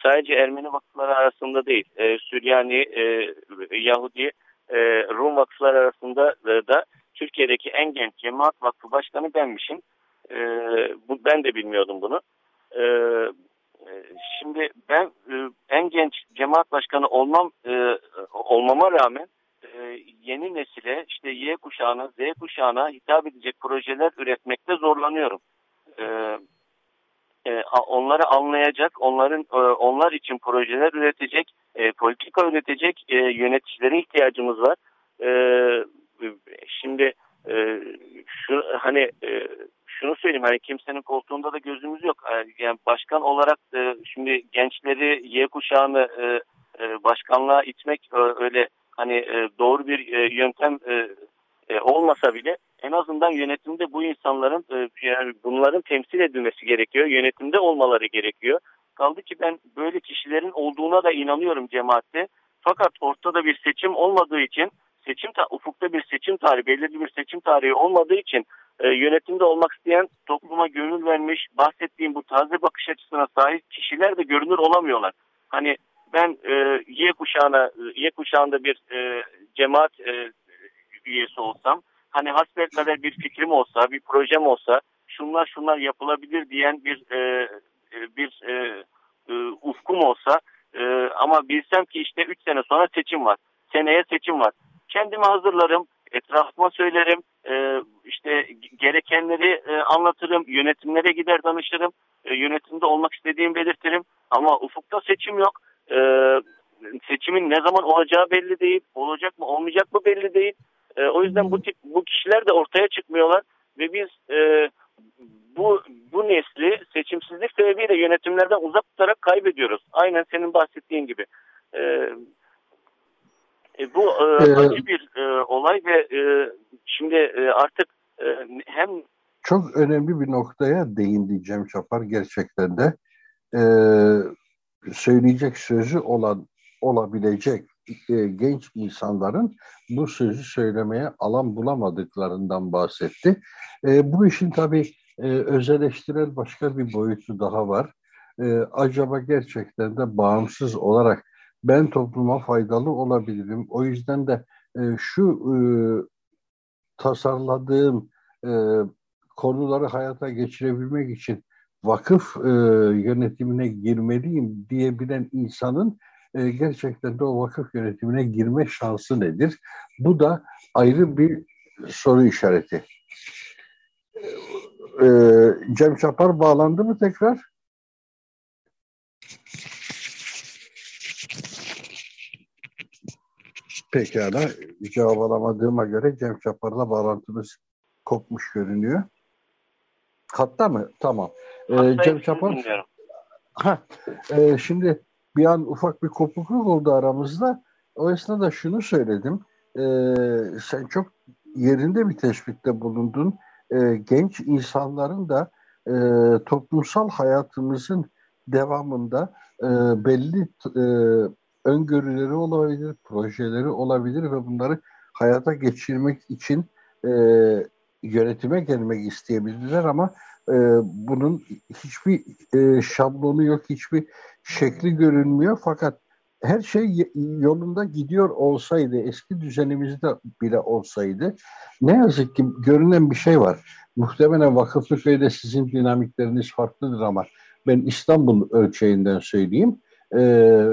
sadece Ermeni vakıfları arasında değil, e, Süryani, e, Yahudi, e, Rum vakıfları arasında da Türkiye'deki en genç cemaat vakfı başkanı benmişim. E, bu, ben de bilmiyordum bunu. E, şimdi ben e, en genç cemaat başkanı olmam e, olmama rağmen e, yeni nesile işte Y kuşağına, Z kuşağına hitap edecek projeler üretmekte zorlanıyorum. E, e, onları anlayacak, onların e, onlar için projeler üretecek, e, politika üretecek e, yöneticilere ihtiyacımız var. E, şimdi e, şu hani e, şunu söyleyeyim hani kimsenin koltuğunda da gözümüz yok. E, yani başkan olarak e, şimdi gençleri Y kuşağını e, e, başkanlığa itmek e, öyle hani e, doğru bir e, yöntem e, e, olmasa bile en azından yönetimde bu insanların e, yani bunların temsil edilmesi gerekiyor. Yönetimde olmaları gerekiyor. Kaldı ki ben böyle kişilerin olduğuna da inanıyorum cemaatte. Fakat ortada bir seçim olmadığı için seçim ufukta bir seçim tarihi, belirli bir seçim tarihi olmadığı için e, yönetimde olmak isteyen topluma gönül vermiş, bahsettiğim bu taze bakış açısına sahip kişiler de görünür olamıyorlar. Hani ben e, Y kuşağına, Y kuşağında bir e, cemaat e, üyesi olsam hani hasbelkader bir fikrim olsa, bir projem olsa şunlar şunlar yapılabilir diyen bir e, e bir e, e, ufkum olsa e, ama bilsem ki işte 3 sene sonra seçim var. Seneye seçim var. Kendimi hazırlarım, etrafıma söylerim, e, işte gerekenleri e, anlatırım, yönetimlere gider danışırım, e, yönetimde olmak istediğimi belirtirim. Ama ufukta seçim yok. E, seçimin ne zaman olacağı belli değil, olacak mı olmayacak mı belli değil. E, o yüzden bu tip bu kişiler de ortaya çıkmıyorlar ve biz e, bu bu nesli seçimsizlik sebebiyle yönetimlerden uzak tutarak kaybediyoruz. Aynen senin bahsettiğin gibi. E, e, bu e, acı bir e, olay ve e, şimdi e, artık e, hem çok önemli bir noktaya değindi Cem Çapar gerçekten de. E, söyleyecek sözü olan olabilecek e, genç insanların bu sözü söylemeye alan bulamadıklarından bahsetti. E, bu işin tabii e, özelleştirel başka bir boyutu daha var. E, acaba gerçekten de bağımsız olarak ben topluma faydalı olabilirim. O yüzden de e, şu e, tasarladığım e, konuları hayata geçirebilmek için vakıf e, yönetimine girmeliyim diyebilen insanın e, gerçekten de o vakıf yönetimine girme şansı nedir? Bu da ayrı bir soru işareti. E, Cem Çapar bağlandı mı tekrar? Pekala. Cevap alamadığıma göre Cem Çapar'la bağlantımız kopmuş görünüyor. Hatta mı? Tamam. Ee, Cem Çapar. Ha, e, şimdi bir an ufak bir kopukluk oldu aramızda. O esnada şunu söyledim. E, sen çok yerinde bir tespitte bulundun. E, genç insanların da e, toplumsal hayatımızın devamında e, belli e, öngörüleri olabilir, projeleri olabilir ve bunları hayata geçirmek için e, yönetime gelmek isteyebilirler ama e, bunun hiçbir e, şablonu yok, hiçbir şekli görünmüyor fakat her şey yolunda gidiyor olsaydı, eski düzenimizde bile olsaydı ne yazık ki görünen bir şey var. Muhtemelen Vakıflı Köy'de sizin dinamikleriniz farklıdır ama ben İstanbul ölçeğinden söyleyeyim. Ee,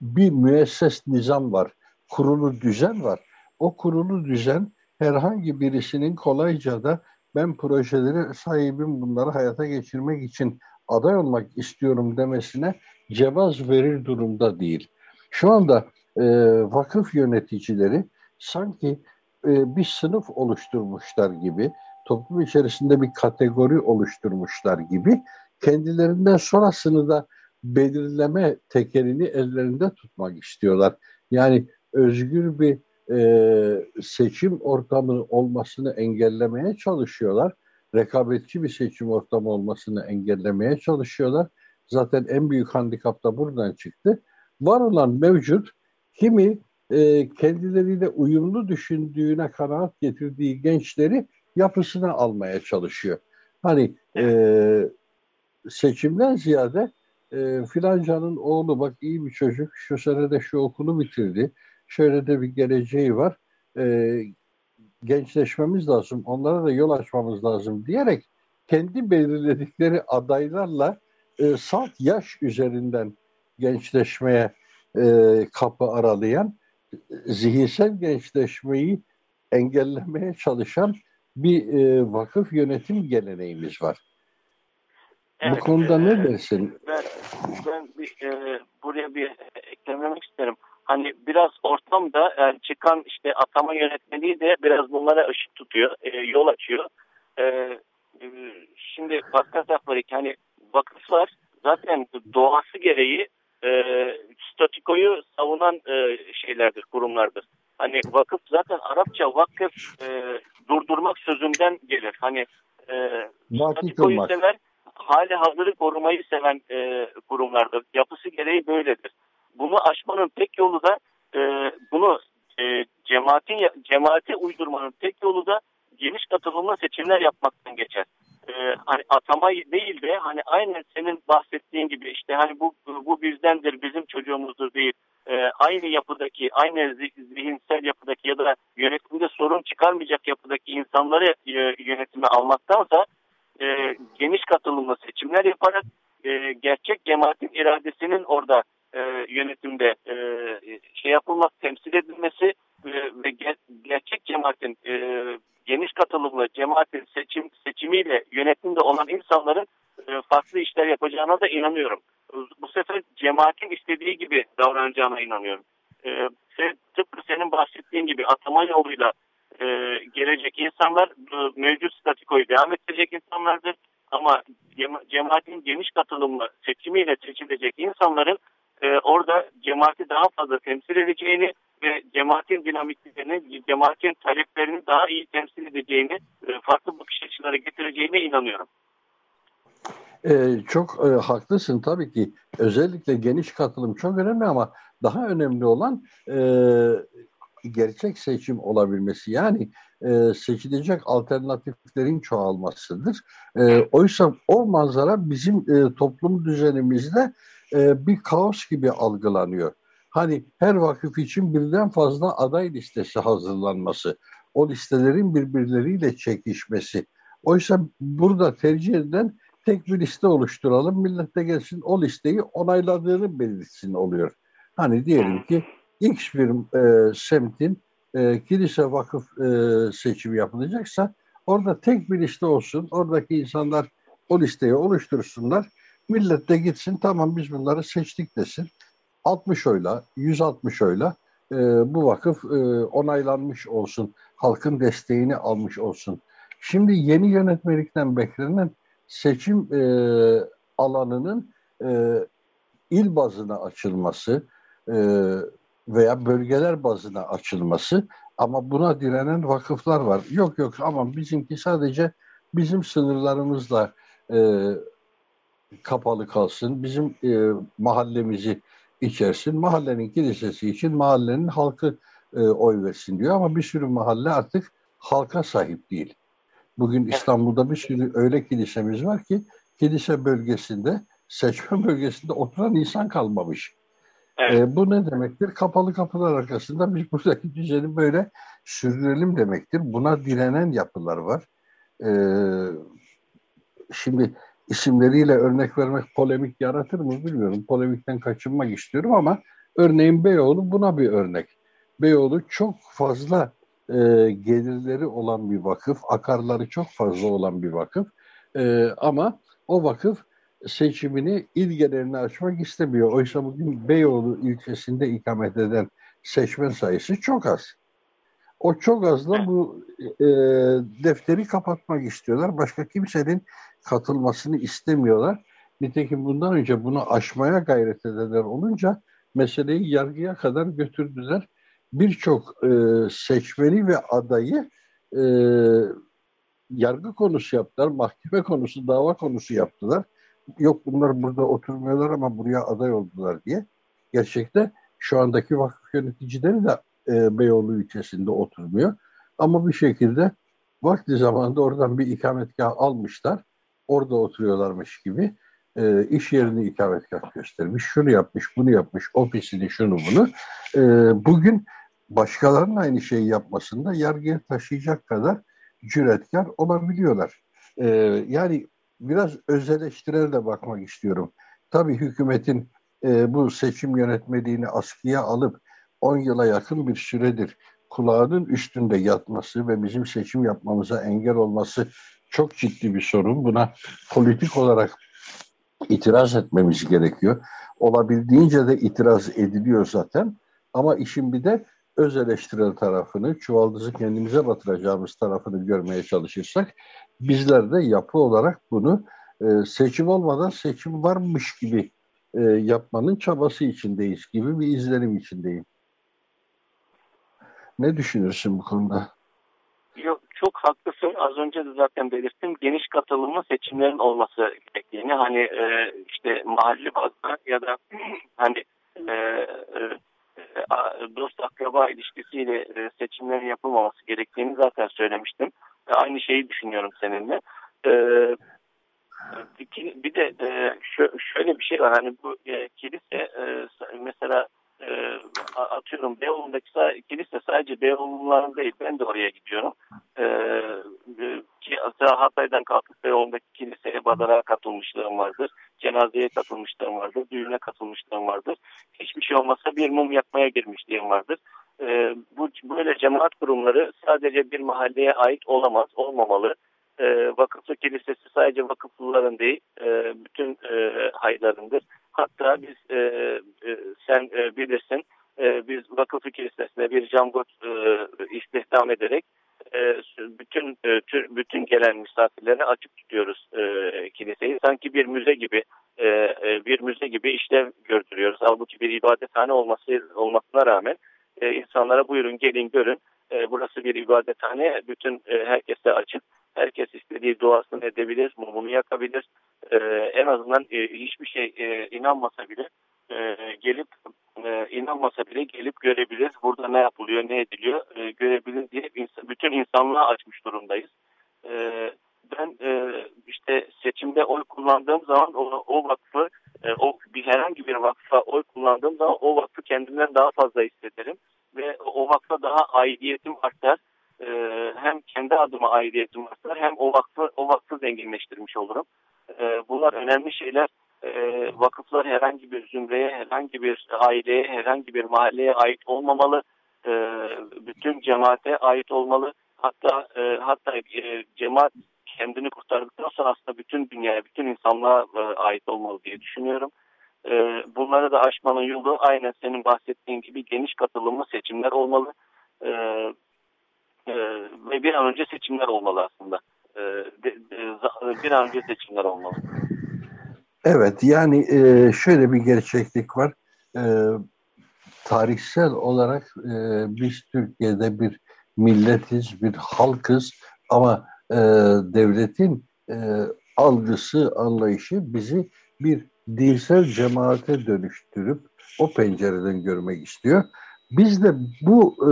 bir müesses nizam var, kurulu düzen var. O kurulu düzen herhangi birisinin kolayca da ben projeleri sahibim bunları hayata geçirmek için aday olmak istiyorum demesine cevaz verir durumda değil. Şu anda e, vakıf yöneticileri sanki e, bir sınıf oluşturmuşlar gibi, toplum içerisinde bir kategori oluşturmuşlar gibi kendilerinden sonrasını da belirleme tekerini ellerinde tutmak istiyorlar. Yani özgür bir e, seçim ortamı olmasını engellemeye çalışıyorlar. Rekabetçi bir seçim ortamı olmasını engellemeye çalışıyorlar. Zaten en büyük handikap da buradan çıktı. Var olan mevcut kimi e, kendileriyle uyumlu düşündüğüne kanaat getirdiği gençleri yapısına almaya çalışıyor. Hani e, seçimden ziyade e, filancanın oğlu bak iyi bir çocuk şu sene de şu okulu bitirdi şöyle de bir geleceği var. E, gençleşmemiz lazım, onlara da yol açmamız lazım diyerek kendi belirledikleri adaylarla e, salt yaş üzerinden gençleşmeye e, kapı aralayan, zihinsel gençleşmeyi engellemeye çalışan bir e, vakıf yönetim geleneğimiz var. Evet, Bu konuda e, ne dersin? Ben, ben bir, e, buraya bir eklemek isterim hani biraz ortamda yani çıkan işte atama yönetmeliği de biraz bunlara ışık tutuyor, e, yol açıyor. E, e, şimdi Pascal Safvarik hani vakıflar zaten doğası gereği e, statikoyu savunan e, şeylerdir, kurumlardır. Hani vakıf zaten Arapça vakıf e, durdurmak sözünden gelir. Hani e, statikoyu sever, hali hazırı korumayı seven e, kurumlardır. Yapısı gereği böyledir bunu aşmanın tek yolu da e, bunu e, cemaatin cemaate uydurmanın tek yolu da geniş katılımlı seçimler yapmaktan geçer. E, hani atama değil de hani aynen senin bahsettiğin gibi işte hani bu bu bizdendir bizim çocuğumuzdur değil. E, aynı yapıdaki aynı zihinsel yapıdaki ya da yönetimde sorun çıkarmayacak yapıdaki insanları e, yönetime almaktansa e, geniş katılımlı seçimler yaparak e, gerçek cemaatin iradesinin orada yönetimde e, şey yapılmak, temsil edilmesi e, ve ger gerçek cemaatin e, geniş katılımlı cemaatin seçim seçimiyle yönetimde olan insanların e, farklı işler yapacağına da inanıyorum. Bu sefer cemaatin istediği gibi davranacağına inanıyorum. E, tıpkı senin bahsettiğin gibi atama yoluyla e, gelecek insanlar e, mevcut statikoyu devam ettirecek insanlardır. Ama cemaatin geniş katılımlı seçimiyle seçilecek insanların e, orada cemaati daha fazla temsil edeceğini ve cemaatin dinamiklerini, cemaatin taleplerini daha iyi temsil edeceğini, e, farklı bakış açıları getireceğine inanıyorum. Ee, çok e, haklısın tabii ki. Özellikle geniş katılım çok önemli ama daha önemli olan e, gerçek seçim olabilmesi. Yani e, seçilecek alternatiflerin çoğalmasıdır. E, oysa o manzara bizim e, toplum düzenimizde e, bir kaos gibi algılanıyor. Hani her vakıf için birden fazla aday listesi hazırlanması, o listelerin birbirleriyle çekişmesi. Oysa burada tercih edilen tek bir liste oluşturalım, millet de gelsin o listeyi onayladığını belirtsin oluyor. Hani diyelim ki X bir e, semtin e, kilise vakıf e, seçimi yapılacaksa orada tek bir liste olsun. Oradaki insanlar o listeyi oluştursunlar. Millet de gitsin tamam biz bunları seçtik desin. 60 oyla, 160 oyla e, bu vakıf e, onaylanmış olsun. Halkın desteğini almış olsun. Şimdi yeni yönetmelikten beklenen seçim e, alanının e, il bazına açılması, e, veya bölgeler bazına açılması ama buna direnen vakıflar var. Yok yok ama bizimki sadece bizim sınırlarımızla e, kapalı kalsın. Bizim e, mahallemizi içersin. Mahallenin kilisesi için mahallenin halkı e, oy versin diyor ama bir sürü mahalle artık halka sahip değil. Bugün İstanbul'da bir sürü öyle kilisemiz var ki kilise bölgesinde, seçme bölgesinde oturan insan kalmamış. Evet. E, bu ne demektir? Kapalı kapılar arkasında biz buradaki düzeni böyle sürdürelim demektir. Buna direnen yapılar var. E, şimdi isimleriyle örnek vermek polemik yaratır mı bilmiyorum. Polemikten kaçınmak istiyorum ama örneğin Beyoğlu buna bir örnek. Beyoğlu çok fazla e, gelirleri olan bir vakıf, akarları çok fazla olan bir vakıf. E, ama o vakıf seçimini il genelini açmak istemiyor. Oysa bugün Beyoğlu ilçesinde ikamet eden seçmen sayısı çok az. O çok azla bu e, defteri kapatmak istiyorlar. Başka kimsenin katılmasını istemiyorlar. Nitekim bundan önce bunu aşmaya gayret edenler olunca meseleyi yargıya kadar götürdüler. Birçok e, seçmeni ve adayı e, yargı konusu yaptılar, mahkeme konusu, dava konusu yaptılar yok bunlar burada oturmuyorlar ama buraya aday oldular diye. Gerçekte şu andaki vakıf yöneticileri de e, Beyoğlu ilçesinde oturmuyor. Ama bir şekilde vakti zamanında oradan bir ikametgah almışlar. Orada oturuyorlarmış gibi e, iş yerini ikametgah göstermiş. Şunu yapmış, bunu yapmış, ofisini, şunu bunu. E, bugün başkalarının aynı şeyi yapmasında yargıya taşıyacak kadar cüretkar olabiliyorlar. E, yani biraz öz de bakmak istiyorum. Tabii hükümetin e, bu seçim yönetmeliğini askıya alıp 10 yıla yakın bir süredir kulağının üstünde yatması ve bizim seçim yapmamıza engel olması çok ciddi bir sorun. Buna politik olarak itiraz etmemiz gerekiyor. Olabildiğince de itiraz ediliyor zaten. Ama işin bir de öz eleştirel tarafını, çuvaldızı kendimize batıracağımız tarafını görmeye çalışırsak bizler de yapı olarak bunu e, seçim olmadan seçim varmış gibi e, yapmanın çabası içindeyiz gibi bir izlenim içindeyim. Ne düşünürsün bu konuda? Yok, çok haklısın. Az önce de zaten belirttim. Geniş katılımlı seçimlerin olması gerektiğini. Hani e, işte mahalli bazda ya da hani e, e, dost akraba ilişkisiyle e, seçimlerin yapılmaması gerektiğini zaten söylemiştim. Aynı şeyi düşünüyorum seninle. E, bir de e, şöyle bir şey var. Hani bu kilise mesela atıyorum Beyoğlu'ndaki kilise sadece Beyoğlu'ların değil. Ben de oraya gidiyorum. Ki Hatay'dan kalkıp Beyoğlu'ndaki kiliseye badara katılmışlığım vardır. Cenazeye katılmışlığım vardır. Düğüne katılmışlığım vardır. Hiçbir şey olmasa bir mum yakmaya girmişliğim vardır. Bu böyle cemaat kurumları sadece bir mahalleye ait olamaz, olmamalı. Vakıflı kilisesi sadece vakıflıların değil, bütün haylarındır. Hatta biz sen bilirsin, biz vakıflı kilisesine bir camgot istihdam ederek e, bütün e, bütün gelen misafirlere açık tutuyoruz e, kiliseyi. Sanki bir müze gibi bir müze gibi işlev gördürüyoruz. Halbuki bir ibadethane olması olmasına rağmen insanlara buyurun gelin görün E, burası bir ibadethane. Bütün e, herkese açık. Herkes istediği duasını edebilir, mumunu yakabilir. E, en azından e, hiçbir şey e, inanmasa bile e, gelip e, inanmasa bile gelip görebilir. Burada ne yapılıyor, ne ediliyor e, görebilir diye insan, bütün insanlığa açmış durumdayız. E, ben e, işte seçimde oy kullandığım zaman o, o vakfı e, o bir herhangi bir vakfa oy kullandığım zaman o vakfı kendimden daha fazla hissederim ve o vakfa daha aidiyetim artar. E, hem kendi adıma aidiyetim artar hem o vakfı o vakfı zenginleştirmiş olurum. E, bunlar önemli şeyler. E, vakıflar herhangi bir zümreye, herhangi bir aileye, herhangi bir mahalleye ait olmamalı. E, bütün cemaate ait olmalı. Hatta e, hatta e, cemaat kendini kurtardıktan sonra aslında bütün dünyaya, bütün insanlığa e, ait olmalı diye düşünüyorum. E, bunları da aşmanın yolu aynen senin bahsettiğin gibi geniş katılımlı seçimler olmalı. E, e, ve bir an önce seçimler olmalı aslında. E, de, de, bir an önce seçimler olmalı. Evet yani e, şöyle bir gerçeklik var. E, tarihsel olarak e, biz Türkiye'de bir milletiz, bir halkız ama e, devletin e, algısı, anlayışı bizi bir dinsel cemaate dönüştürüp o pencereden görmek istiyor. Biz de bu e,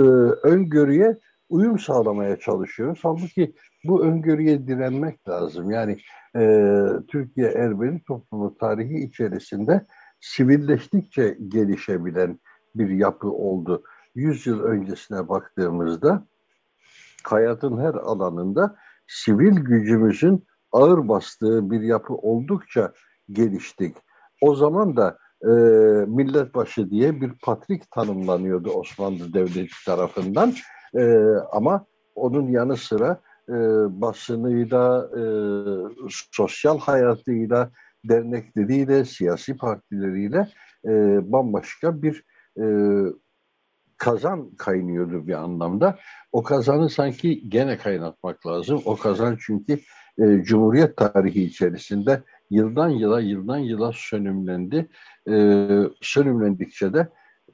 öngörüye uyum sağlamaya çalışıyoruz. Halbuki bu öngörüye direnmek lazım. Yani e, Türkiye Ermeni toplumu tarihi içerisinde sivilleştikçe gelişebilen bir yapı oldu. Yüz yıl öncesine baktığımızda hayatın her alanında sivil gücümüzün ağır bastığı bir yapı oldukça geliştik. O zaman da e, milletbaşı diye bir patrik tanımlanıyordu Osmanlı Devleti tarafından. E, ama onun yanı sıra e, basınıyla, e, sosyal hayatıyla, dernekleriyle, siyasi partileriyle e, bambaşka bir e, kazan kaynıyordu bir anlamda. O kazanı sanki gene kaynatmak lazım. O kazan çünkü e, Cumhuriyet tarihi içerisinde yıldan yıla, yıldan yıla sönümlendi. E, sönümlendikçe de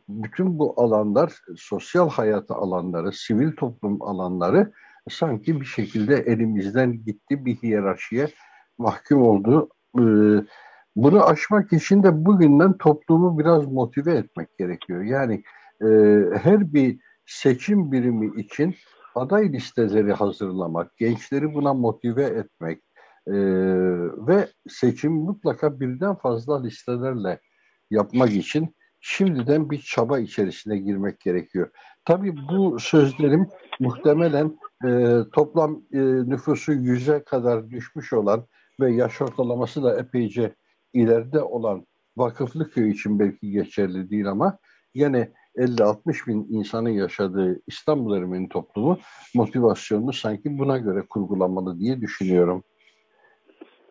bütün bu alanlar, sosyal hayatı alanları, sivil toplum alanları sanki bir şekilde elimizden gitti bir hiyerarşiye mahkum oldu. E, bunu aşmak için de bugünden toplumu biraz motive etmek gerekiyor. Yani e, her bir seçim birimi için aday listeleri hazırlamak, gençleri buna motive etmek e, ve seçim mutlaka birden fazla listelerle yapmak için şimdiden bir çaba içerisine girmek gerekiyor. Tabii bu sözlerim muhtemelen e, toplam e, nüfusu yüze kadar düşmüş olan ve yaş ortalaması da epeyce ileride olan vakıflı köy için belki geçerli değil ama yine 50-60 bin insanın yaşadığı İstanbul Ermeni toplumu motivasyonunu sanki buna göre kurgulanmalı diye düşünüyorum.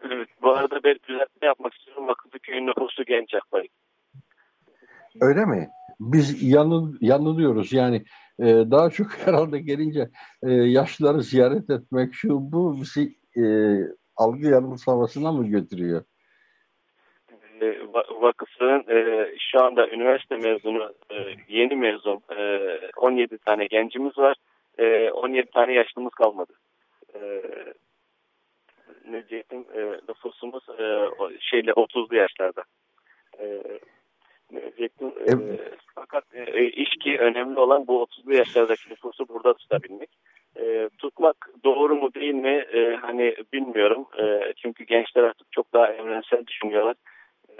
Evet, bu arada ben düzeltme yapmak istiyorum. Vakıflı köyün nüfusu genç Akbay. Öyle mi? Biz yanıl, yanılıyoruz. Yani e, daha çok herhalde gelince e, yaşlıları ziyaret etmek şu bu bizi e, algı yanılsamasına mı götürüyor? E, e, şu anda üniversite mezunu e, yeni mezun e, 17 tane gencimiz var. E, 17 tane yaşlımız kalmadı. E, ne diyeyim e, nüfusumuz e, şeyle 30'lu yaşlarda. E, diyecektim? E, fakat e, iş ki önemli olan bu 30'lu yaşlardaki nüfusu burada tutabilmek. E, tutmak doğru mu değil mi e, hani bilmiyorum. E, çünkü gençler artık çok daha evrensel düşünüyorlar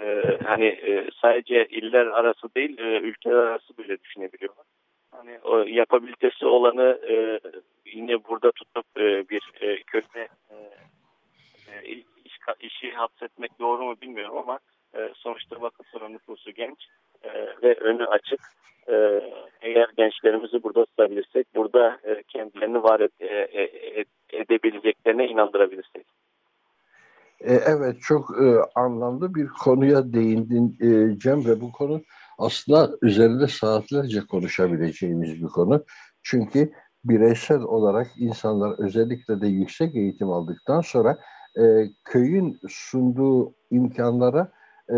e, hani e, sadece iller arası değil e, ülkeler arası bile düşünebiliyorlar. Hani o yapabilitesi olanı e, yine burada tutup e, bir e, köyde e, e, iş, işi hapsetmek doğru mu bilmiyorum ama e, sonuçta vakıfların nüfusu genç e, ve önü açık. E, eğer gençlerimizi burada tutabilirsek, burada e, kendilerini var et, e, e, edebileceklerine inandırabilirsek. E, evet çok e, anlamlı bir konuya değindin e, Cem ve bu konu aslında üzerinde saatlerce konuşabileceğimiz bir konu. Çünkü bireysel olarak insanlar özellikle de yüksek eğitim aldıktan sonra e, köyün sunduğu imkanlara e,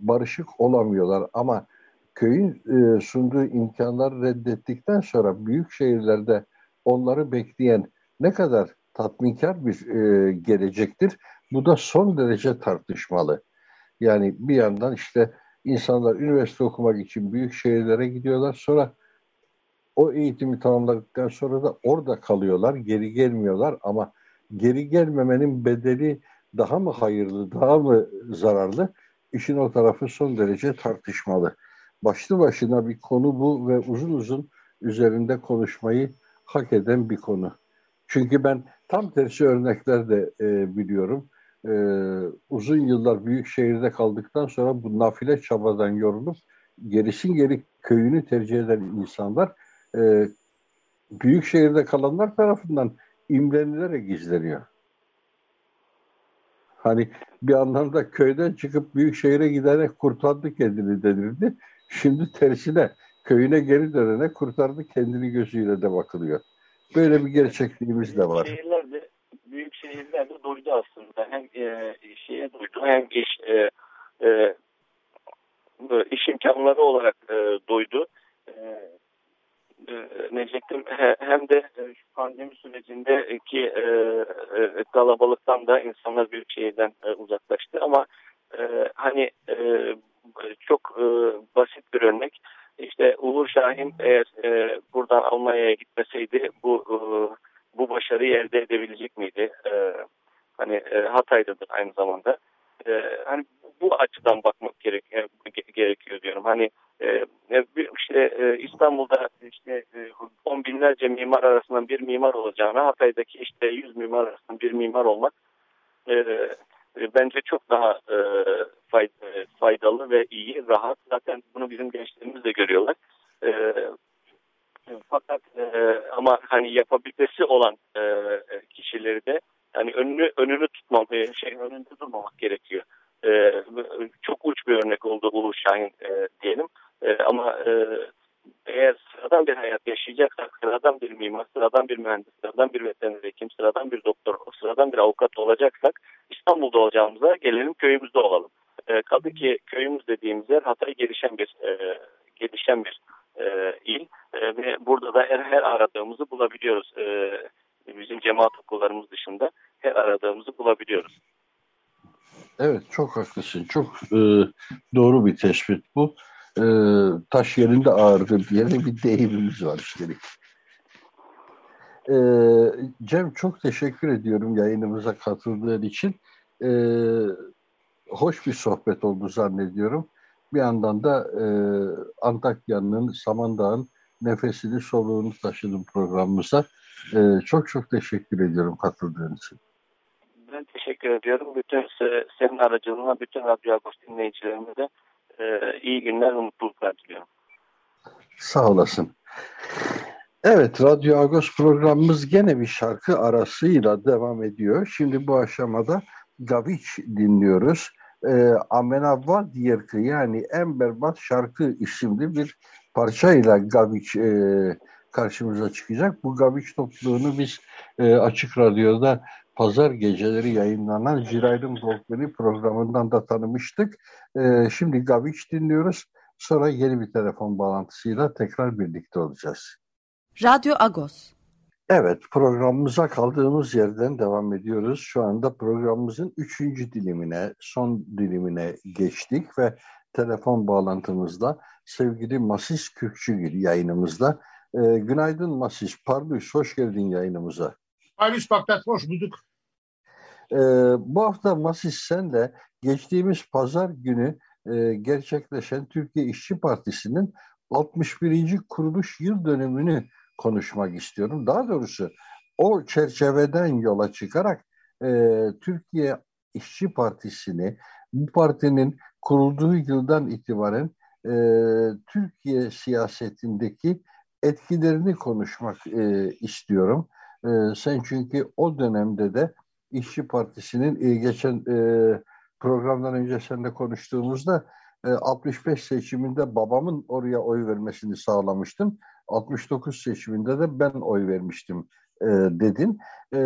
barışık olamıyorlar. Ama köyün e, sunduğu imkanları reddettikten sonra büyük şehirlerde onları bekleyen ne kadar tatminkar bir e, gelecektir. Bu da son derece tartışmalı. Yani bir yandan işte insanlar üniversite okumak için büyük şehirlere gidiyorlar. Sonra o eğitimi tamamladıktan sonra da orada kalıyorlar, geri gelmiyorlar ama geri gelmemenin bedeli daha mı hayırlı, daha mı zararlı? İşin o tarafı son derece tartışmalı. Başlı başına bir konu bu ve uzun uzun üzerinde konuşmayı hak eden bir konu. Çünkü ben tam tersi örnekler de e, biliyorum. E, uzun yıllar büyük şehirde kaldıktan sonra bu nafile çabadan yorulup gerisin geri köyünü tercih eden insanlar e, büyük şehirde kalanlar tarafından imrenilerek gizleniyor. Hani bir anlamda köyden çıkıp büyük şehire giderek kurtardı kendini denirdi. Şimdi tersine köyüne geri dönene kurtardı kendini gözüyle de bakılıyor. Böyle bir gerçekliğimiz de var. Şehirlerde, büyük şehirlerde duydu aslında. Hem e, şeye duydu hem iş e, e, iş imkanları olarak e, duydu. E, e, Necettin hem de e, şu pandemi sürecindeki e, kalabalıktan da insanlar büyük şehirden uzaklaştı ama hani çok basit bir örnek işte Uğur Şahin eğer buradan Almanya'ya gitmeseydi bu bu başarıyı elde edebilecek miydi? Hani Hatay'dadır aynı zamanda. Hani bu açıdan bakmak gerek, gerekiyor diyorum. Hani işte İstanbul'da işte on binlerce mimar arasından bir mimar olacağına Hatay'daki işte yüz mimar arasından bir mimar olmak bence çok daha faydalı ve iyi, rahat. Zaten bunu bizim gençlerimiz de görüyorlar. Fakat ama hani yapabilmesi olan kişileri de yani önünü önünü tutmam, şey önünde durmamak gerekiyor. çok uç bir örnek oldu Ulu Şahin diyelim. ama eğer sıradan bir hayat yaşayacaksak, sıradan bir mimar, sıradan bir mühendis, sıradan bir veteriner hekim, sıradan bir doktor, sıradan bir avukat olacaksak İstanbul'da olacağımıza gelelim köyümüzde olalım. E, kaldı ki köyümüz dediğimiz yer Hatay gelişen bir e, gelişen bir e, il e, ve burada da her, her aradığımızı bulabiliyoruz. E, bizim cemaat okullarımız dışında her aradığımızı bulabiliyoruz. Evet çok haklısın. Çok e, doğru bir tespit bu e, taş yerinde ağırdır diye bir deyimimiz var üstelik. E, Cem çok teşekkür ediyorum yayınımıza katıldığın için. E, hoş bir sohbet oldu zannediyorum. Bir yandan da e, Antakya'nın, Samandağ'ın nefesini, soluğunu taşıdım programımıza. E, çok çok teşekkür ediyorum katıldığın için. Ben teşekkür ediyorum. Bütün senin aracılığına bütün Radyo Agos dinleyicilerime de e, iyi günler, mutluluklar diliyorum. Sağ olasın. Evet, Radyo Agos programımız gene bir şarkı arasıyla devam ediyor. Şimdi bu aşamada Gaviç dinliyoruz. E, Amenavva Diyerkı yani en berbat şarkı isimli bir parçayla Gaviç e, karşımıza çıkacak. Bu Gaviç topluluğunu biz e, Açık Radyo'da pazar geceleri yayınlanan Jirayrım Dolkbeni programından da tanımıştık. Ee, şimdi Gaviç dinliyoruz. Sonra yeni bir telefon bağlantısıyla tekrar birlikte olacağız. Radyo Agos. Evet, programımıza kaldığımız yerden devam ediyoruz. Şu anda programımızın üçüncü dilimine, son dilimine geçtik ve telefon bağlantımızda sevgili Masis Kürkçügil yayınımızda. Ee, günaydın Masis, Parlus, hoş geldin yayınımıza. Halis Baktat hoş bulduk. Ee, bu hafta Masis sen de geçtiğimiz pazar günü e, gerçekleşen Türkiye İşçi Partisi'nin 61. kuruluş yıl dönümünü konuşmak istiyorum. Daha doğrusu o çerçeveden yola çıkarak e, Türkiye İşçi Partisi'ni bu partinin kurulduğu yıldan itibaren e, Türkiye siyasetindeki etkilerini konuşmak e, istiyorum. E, sen çünkü o dönemde de İşçi Partisi'nin e, geçen e, programdan önce seninle konuştuğumuzda e, 65 seçiminde babamın oraya oy vermesini sağlamıştım. 69 seçiminde de ben oy vermiştim e, dedin. E,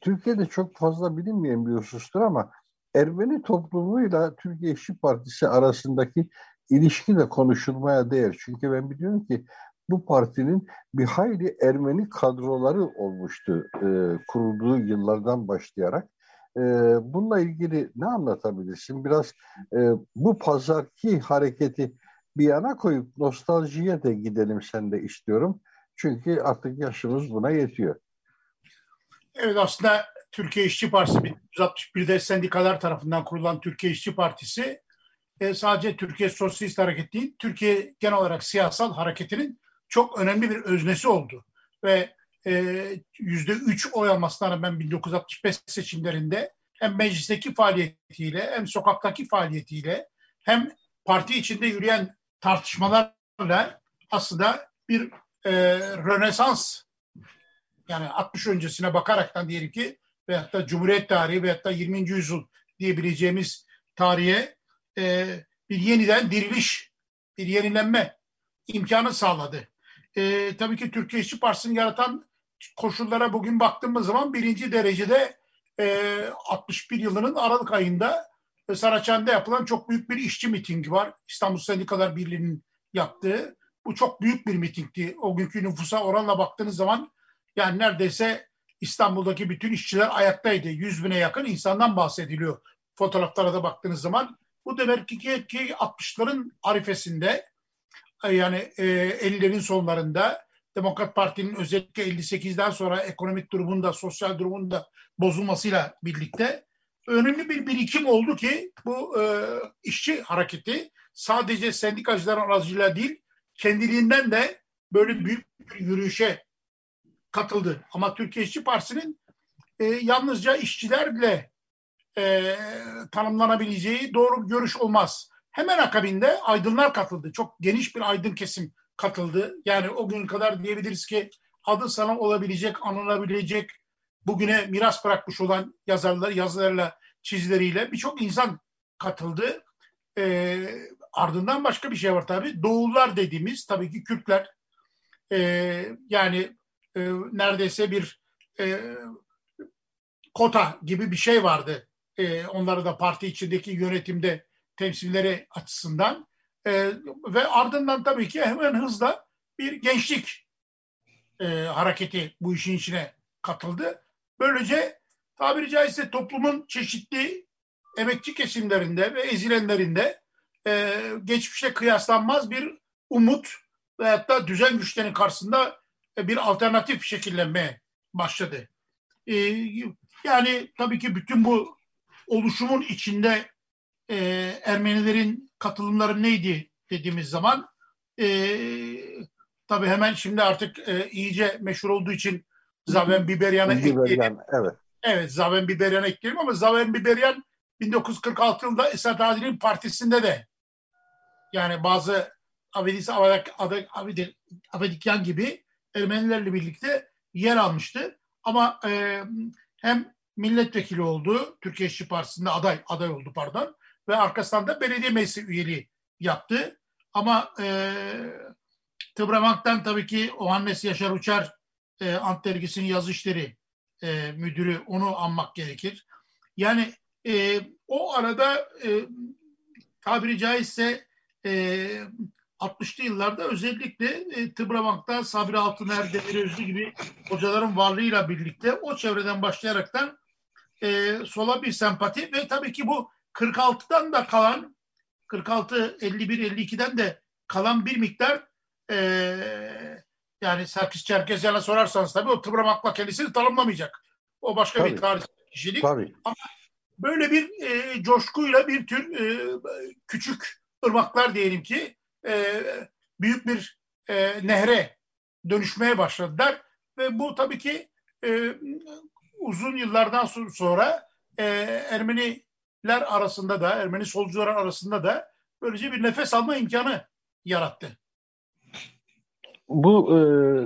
Türkiye'de çok fazla bilinmeyen bir husustur ama Ermeni toplumuyla Türkiye İşçi Partisi arasındaki ilişki de konuşulmaya değer. Çünkü ben biliyorum ki bu partinin bir hayli Ermeni kadroları olmuştu e, kurulduğu yıllardan başlayarak. E, bununla ilgili ne anlatabilirsin? Biraz e, bu pazarki hareketi bir yana koyup nostaljiye de gidelim sen de istiyorum. Çünkü artık yaşımız buna yetiyor. Evet aslında Türkiye İşçi Partisi 1961'de sendikalar tarafından kurulan Türkiye İşçi Partisi e, sadece Türkiye Sosyalist Hareket değil, Türkiye genel olarak siyasal hareketinin çok önemli bir öznesi oldu. Ve e, yüzde üç oy almasına rağmen 1965 seçimlerinde hem meclisteki faaliyetiyle hem sokaktaki faaliyetiyle hem parti içinde yürüyen tartışmalarla aslında bir e, rönesans yani 60 öncesine bakaraktan diyelim ki veyahut da Cumhuriyet tarihi veyahut da 20. yüzyıl diyebileceğimiz tarihe e, bir yeniden diriliş, bir yenilenme imkanı sağladı. E, tabii ki Türkiye İşçi Partisi'ni yaratan koşullara bugün baktığımız zaman birinci derecede e, 61 yılının Aralık ayında e, Saraçhane'de yapılan çok büyük bir işçi mitingi var. İstanbul Sendikalar Birliği'nin yaptığı. Bu çok büyük bir mitingdi. O günkü nüfusa oranla baktığınız zaman yani neredeyse İstanbul'daki bütün işçiler ayaktaydı. Yüz bine yakın insandan bahsediliyor. Fotoğraflara da baktığınız zaman. Bu demek ki, ki 60'ların arifesinde yani e, 50'lerin sonlarında Demokrat Parti'nin özellikle 58'den sonra ekonomik durumunda, sosyal durumunda bozulmasıyla birlikte önemli bir birikim oldu ki bu e, işçi hareketi sadece sendikacıların aracılığıyla değil kendiliğinden de böyle büyük bir yürüyüşe katıldı. Ama Türkiye İşçi Partisi'nin e, yalnızca işçilerle e, tanımlanabileceği doğru görüş olmaz. Hemen akabinde aydınlar katıldı. Çok geniş bir aydın kesim katıldı. Yani o gün kadar diyebiliriz ki adı sana olabilecek, anılabilecek, bugüne miras bırakmış olan yazarlar, yazılarıyla, çizileriyle birçok insan katıldı. E, ardından başka bir şey var tabii. Doğullar dediğimiz tabii ki Kürtler. E, yani e, neredeyse bir e, kota gibi bir şey vardı. E, onları da parti içindeki yönetimde temsilleri açısından. E, ve ardından tabii ki hemen hızla bir gençlik e, hareketi bu işin içine katıldı. Böylece tabiri caizse toplumun çeşitli emekçi kesimlerinde ve ezilenlerinde e, geçmişe kıyaslanmaz bir umut veyahut da düzen güçlerinin karşısında e, bir alternatif şekillenmeye başladı. E, yani tabii ki bütün bu oluşumun içinde e, Ermenilerin katılımları neydi dediğimiz zaman e, tabii hemen şimdi artık e, iyice meşhur olduğu için Zaven Biberyan'ı ekleyelim. Evet. Evet Zaven Biberyan'ı ekleyelim ama Zaven Biberyan 1946 yılında Esad Adil'in partisinde de yani bazı Avedis Avedikyan gibi Ermenilerle birlikte yer almıştı. Ama e, hem milletvekili oldu, Türkiye İşçi Partisi'nde aday aday oldu pardon ve arkasından da belediye meclisi üyeliği yaptı. Ama e, Tıbramak'tan tabii ki Ohannes Yaşar Uçar e, Ant Dergisi'nin yazı işleri e, müdürü onu anmak gerekir. Yani e, o arada e, tabiri caizse e, 60'lı yıllarda özellikle e, Tıbramak'ta Sabri Altıner, Demir Özlü gibi hocaların varlığıyla birlikte o çevreden başlayaraktan e, sola bir sempati ve tabii ki bu 46'dan da kalan 46, 51, 52'den de kalan bir miktar e, yani Serkis Çerkezyan'a sorarsanız tabii o Tıbramak'la kendisini tanımlamayacak. O başka tabii. bir tarih kişilik. Tabii. Ama böyle bir e, coşkuyla bir tür e, küçük ırmaklar diyelim ki e, büyük bir e, nehre dönüşmeye başladılar ve bu tabii ki e, uzun yıllardan sonra e, Ermeniler arasında da Ermeni solcular arasında da böylece bir nefes alma imkanı yarattı. Bu e,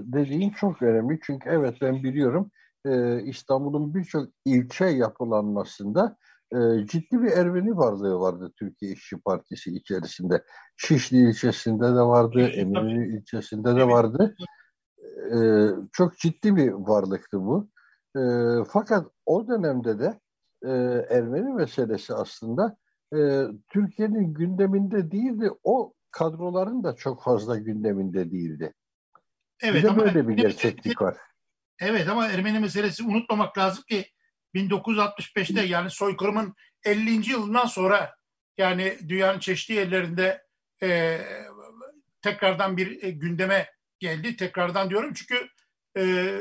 dediğin çok önemli çünkü evet ben biliyorum e, İstanbul'un birçok ilçe yapılanmasında e, ciddi bir Ermeni varlığı vardı Türkiye İşçi Partisi içerisinde. Şişli ilçesinde de vardı, Eminönü ilçesinde de vardı. E, çok ciddi bir varlıktı bu. E, fakat o dönemde de e, Ermeni meselesi aslında e, Türkiye'nin gündeminde değildi. O kadroların da çok fazla gündeminde değildi. Evet, bir de ama böyle bir gerçeklik var. Evet ama Ermeni meselesi unutmamak lazım ki 1965'te yani soykırımın 50. yılından sonra yani dünyanın çeşitli yerlerinde e, tekrardan bir e, gündeme geldi. Tekrardan diyorum çünkü e,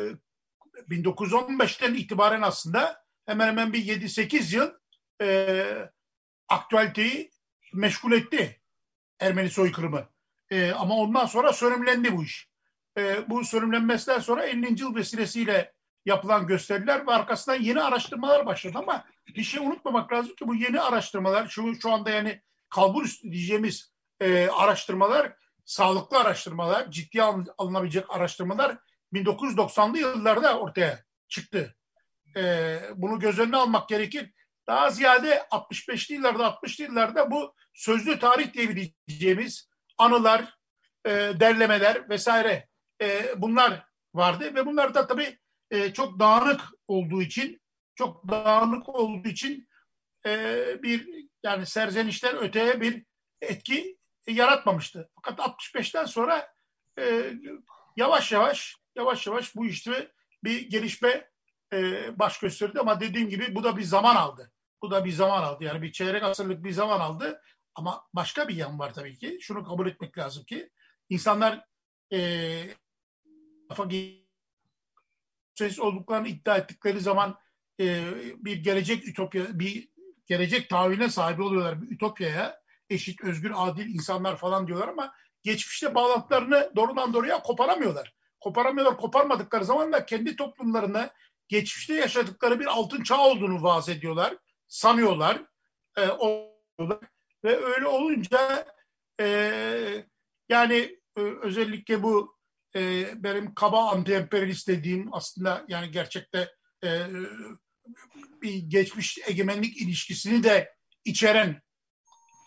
1915'ten itibaren aslında hemen hemen bir 7-8 yıl e, aktüeliteyi meşgul etti Ermeni soykırımı. E, ama ondan sonra sönümlendi bu iş. E, bu sönümlenmesinden sonra 50. yıl vesilesiyle yapılan gösteriler ve arkasından yeni araştırmalar başladı ama bir şey unutmamak lazım ki bu yeni araştırmalar şu, şu anda yani kalbur üstü diyeceğimiz e, araştırmalar sağlıklı araştırmalar, ciddiye alınabilecek araştırmalar 1990'lı yıllarda ortaya çıktı. E, bunu göz önüne almak gerekir. Daha ziyade 65'li yıllarda, 60'lı yıllarda bu sözlü tarih diyebileceğimiz anılar, e, derlemeler vesaire e, bunlar vardı ve bunlar da tabii e, çok dağınık olduğu için çok dağınık olduğu için e, bir yani serzenişten öteye bir etki yaratmamıştı. Fakat 65'ten sonra e, yavaş yavaş yavaş yavaş bu işte bir gelişme e, baş gösterdi ama dediğim gibi bu da bir zaman aldı. Bu da bir zaman aldı. Yani bir çeyrek asırlık bir zaman aldı. Ama başka bir yan var tabii ki. Şunu kabul etmek lazım ki insanlar e, ses olduklarını iddia ettikleri zaman e, bir gelecek ütopya, bir gelecek tahayyüle sahibi oluyorlar. Bir ütopyaya eşit, özgür, adil insanlar falan diyorlar ama geçmişte bağlantılarını doğrudan doğruya koparamıyorlar. Koparamıyorlar. Koparmadıkları zaman da kendi toplumlarında geçmişte yaşadıkları bir altın çağ olduğunu vaaz ediyorlar. Sanıyorlar. E, ve öyle olunca e, yani e, özellikle bu e, benim kaba anti-emperyalist dediğim aslında yani gerçekte e, bir geçmiş egemenlik ilişkisini de içeren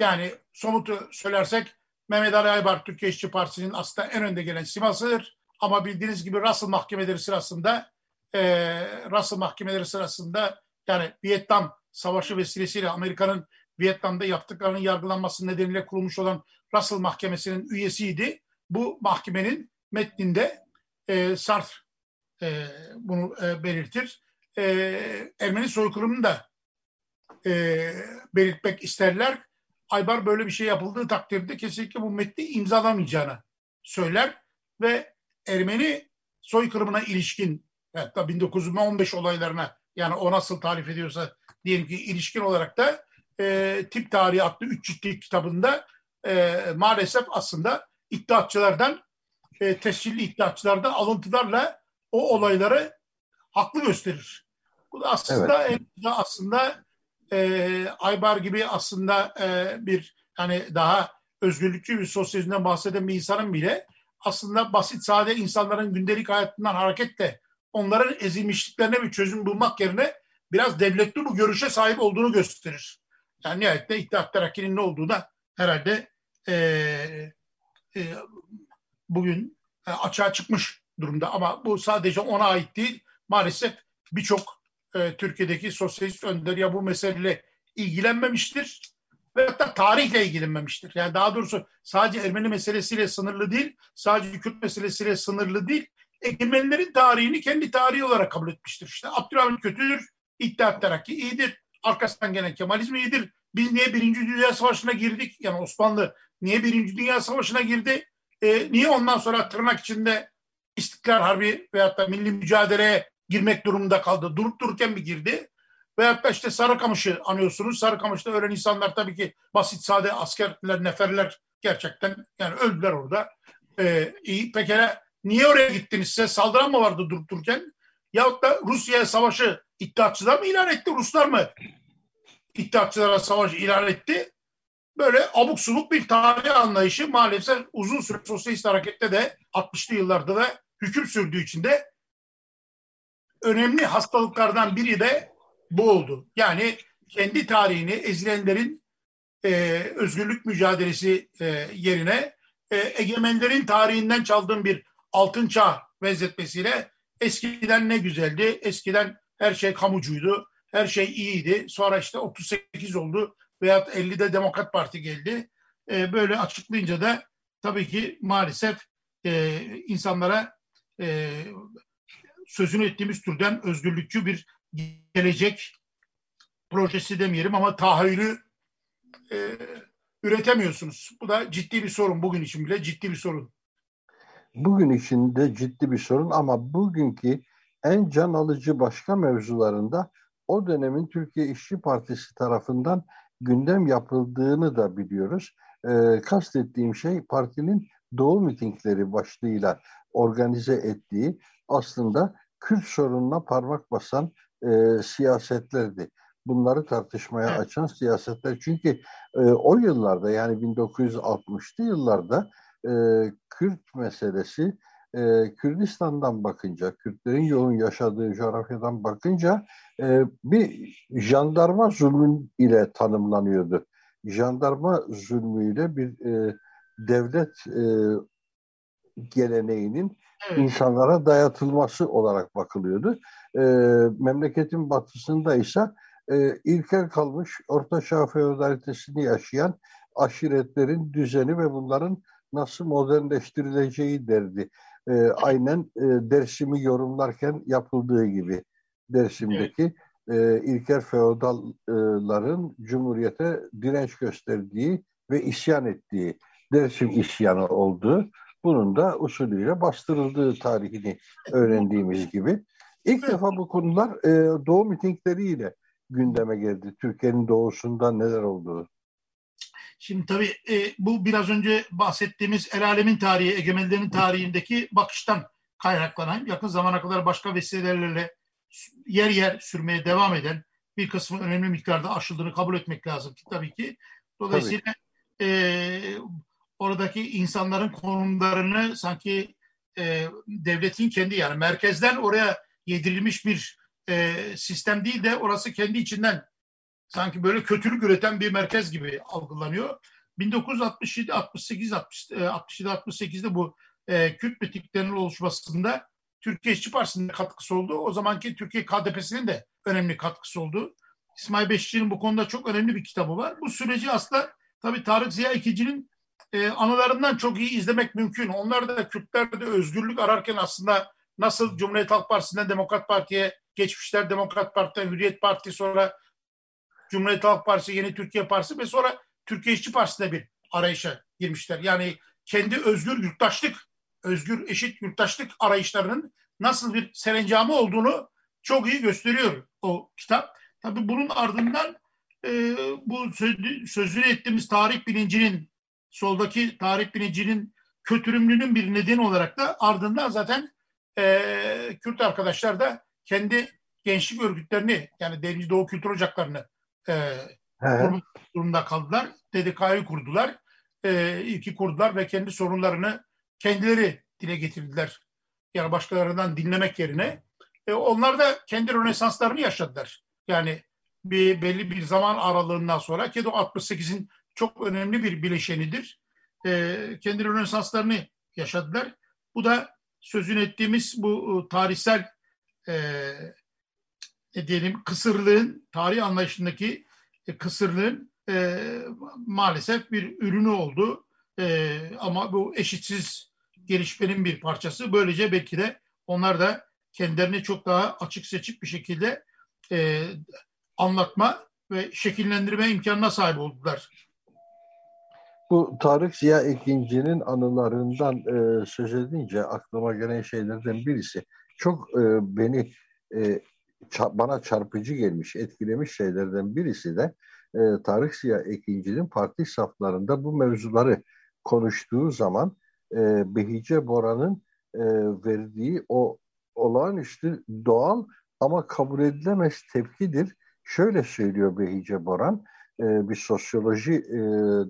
yani somutu söylersek Mehmet Ali Aybar Türkiye İşçi Partisi'nin aslında en önde gelen simasıdır. Ama bildiğiniz gibi Russell mahkemeleri sırasında e, Russell mahkemeleri sırasında yani Vietnam Savaşı vesilesiyle Amerika'nın Vietnam'da yaptıklarının yargılanması nedeniyle kurulmuş olan Russell Mahkemesi'nin üyesiydi. Bu mahkemenin metninde e, Sartre e, bunu e, belirtir. E, Ermeni soykırımını da e, belirtmek isterler. Aybar böyle bir şey yapıldığı takdirde kesinlikle bu metni imzalamayacağını söyler ve Ermeni soykırımına ilişkin hatta 1915 olaylarına yani o nasıl tarif ediyorsa diyelim ki ilişkin olarak da e, Tip Tarihi adlı üç ciltlik kitabında e, maalesef aslında iddiatçılardan e, tescilli iddiatçılardan alıntılarla o olayları haklı gösterir. Bu da aslında evet. aslında e, Aybar gibi aslında e, bir hani daha özgürlükçü bir sosyalizmden bahseden bir insanın bile aslında basit sade insanların gündelik hayatından hareketle onların ezilmişliklerine bir çözüm bulmak yerine biraz devletli bu görüşe sahip olduğunu gösterir. Yani nihayetinde İttihat Terakki'nin ne olduğuna herhalde e, e, bugün e, açığa çıkmış durumda. Ama bu sadece ona ait değil. Maalesef birçok e, Türkiye'deki sosyalist önder ya bu meseleyle ilgilenmemiştir ve hatta tarihle ilgilenmemiştir. Yani daha doğrusu sadece Ermeni meselesiyle sınırlı değil, sadece Kürt meselesiyle sınırlı değil, egemenlerin tarihini kendi tarihi olarak kabul etmiştir. İşte Abdülhamit kötüdür, İttihat Terakki iyidir, arkasından gelen Kemalizm iyidir. Biz niye Birinci Dünya Savaşı'na girdik? Yani Osmanlı niye Birinci Dünya Savaşı'na girdi? E, niye ondan sonra tırnak içinde İstiklal Harbi veyahut da milli mücadeleye girmek durumunda kaldı? Durup dururken mi girdi? Veyahut da işte Sarıkamış'ı anıyorsunuz. Sarıkamış'ta ölen insanlar tabii ki basit sade askerler, neferler gerçekten yani öldüler orada. Ee, iyi. Pekala niye oraya gittiniz? Size saldıran mı vardı durup dururken? Yahut da Rusya'ya savaşı İttihatçılar mı ilan etti? Ruslar mı İttihatçılara savaş ilan etti? Böyle abuk subuk bir tarih anlayışı maalesef uzun süre sosyalist harekette de 60'lı yıllarda da hüküm sürdüğü için de önemli hastalıklardan biri de bu oldu. Yani kendi tarihini ezilenlerin e, özgürlük mücadelesi e, yerine e, egemenlerin tarihinden çaldığım bir altın çağ benzetmesiyle eskiden ne güzeldi, eskiden her şey kamucuydu, her şey iyiydi. Sonra işte 38 oldu veyahut 50'de Demokrat Parti geldi. E, böyle açıklayınca da tabii ki maalesef e, insanlara e, sözünü ettiğimiz türden özgürlükçü bir gelecek projesi demeyelim ama tahayyülü e, üretemiyorsunuz. Bu da ciddi bir sorun. Bugün için bile ciddi bir sorun. Bugün için de ciddi bir sorun ama bugünkü en can alıcı başka mevzularında o dönemin Türkiye İşçi Partisi tarafından gündem yapıldığını da biliyoruz. E, kastettiğim şey partinin Doğu mitingleri başlığıyla organize ettiği aslında Kürt sorununa parmak basan e, siyasetlerdi. Bunları tartışmaya açan siyasetler. Çünkü e, o yıllarda yani 1960'lı yıllarda e, Kürt meselesi e, Kürdistan'dan bakınca, Kürtlerin yoğun yaşadığı coğrafyadan bakınca e, bir jandarma zulmü ile tanımlanıyordu. Jandarma zulmüyle bir e, devlet e, geleneğinin evet. insanlara dayatılması olarak bakılıyordu. E, memleketin batısında ise e, ilkel kalmış Orta Çağ feodalitesini yaşayan aşiretlerin düzeni ve bunların nasıl modernleştirileceği derdi. E, aynen e, Dersim'i yorumlarken yapıldığı gibi Dersim'deki evet. e, ilkel feodalların Cumhuriyete direnç gösterdiği ve isyan ettiği Dersim isyanı oldu. Bunun da usulüyle bastırıldığı tarihini öğrendiğimiz gibi. İlk defa bu konular e, doğu mitingleriyle gündeme geldi. Türkiye'nin doğusunda neler olduğu. Şimdi tabii e, bu biraz önce bahsettiğimiz el alemin tarihi, egemenlerin tarihindeki bakıştan kaynaklanan, yakın zamana kadar başka vesilelerle yer yer sürmeye devam eden bir kısmı önemli miktarda aşıldığını kabul etmek lazım ki tabii ki. Dolayısıyla tabii. E, oradaki insanların konumlarını sanki e, devletin kendi yani merkezden oraya yedirilmiş bir e, sistem değil de orası kendi içinden sanki böyle kötülük üreten bir merkez gibi algılanıyor. 1967 68 67 68'de bu e, Kürt mitiklerinin oluşmasında Türkiye İşçi Partisi'nin katkısı oldu. O zamanki Türkiye KDP'sinin de önemli katkısı oldu. İsmail Beşikçi'nin bu konuda çok önemli bir kitabı var. Bu süreci aslında tabii Tarık Ziya İkici'nin e, anılarından çok iyi izlemek mümkün. Onlar da Kürtler de özgürlük ararken aslında nasıl Cumhuriyet Halk Partisi'nden Demokrat Parti'ye geçmişler, Demokrat Parti'den Hürriyet Parti sonra Cumhuriyet Halk Partisi, Yeni Türkiye Partisi ve sonra Türkiye İşçi Partisi'ne bir arayışa girmişler. Yani kendi özgür yurttaşlık, özgür eşit yurttaşlık arayışlarının nasıl bir serencamı olduğunu çok iyi gösteriyor o kitap. Tabii bunun ardından e, bu sözünü ettiğimiz tarih bilincinin soldaki tarih bilincinin kötürümlülüğün bir nedeni olarak da ardından zaten e, Kürt arkadaşlar da kendi gençlik örgütlerini yani Deniz Doğu Kültür Ocaklarını e, kurmak durumunda kaldılar. DDK'yı kurdular. E, ilki kurdular ve kendi sorunlarını kendileri dile getirdiler. Yani başkalarından dinlemek yerine. E, onlar da kendi rönesanslarını yaşadılar. Yani bir belli bir zaman aralığından sonra ki 68'in çok önemli bir bileşenidir. E, kendi rönesanslarını yaşadılar. Bu da sözün ettiğimiz bu e, tarihsel e, ne diyelim kısırlığın, tarih anlayışındaki e, kısırlığın e, maalesef bir ürünü oldu. E, ama bu eşitsiz gelişmenin bir parçası. Böylece belki de onlar da kendilerini çok daha açık seçik bir şekilde e, anlatma ve şekillendirme imkanına sahip oldular. Bu Tarık Ziya Ekinci'nin anılarından e, söz edince aklıma gelen şeylerden birisi çok e, beni e, bana çarpıcı gelmiş, etkilemiş şeylerden birisi de e, Tarık Ziya Ekinci'nin parti saflarında bu mevzuları konuştuğu zaman e, Behice Bora'nın e, verdiği o olağanüstü doğal ama kabul edilemez tepkidir. Şöyle söylüyor Behice Boran, e, bir sosyoloji e,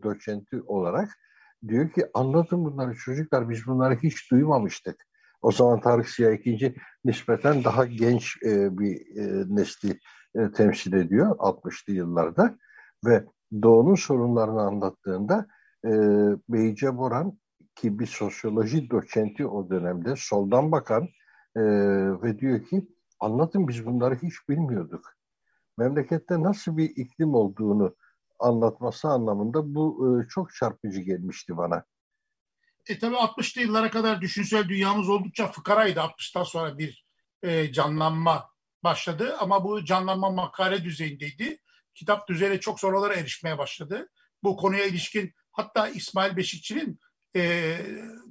doçenti olarak diyor ki anlatın bunları çocuklar biz bunları hiç duymamıştık. O zaman Tarık Siyah ikinci nispeten daha genç e, bir e, nesli temsil ediyor 60'lı yıllarda ve Doğu'nun sorunlarını anlattığında Beyce Boran ki bir sosyoloji doçenti o dönemde soldan bakan ve diyor ki anlatın biz bunları hiç bilmiyorduk. Memlekette nasıl bir iklim olduğunu anlatması anlamında bu e, çok çarpıcı gelmişti bana. E tabi 60'lı yıllara kadar düşünsel dünyamız oldukça fıkaraydı. 60'tan sonra bir e, canlanma başladı ama bu canlanma makale düzeyindeydi. Kitap düzeyine çok sonralara erişmeye başladı. Bu konuya ilişkin hatta İsmail Beşikçi'nin e,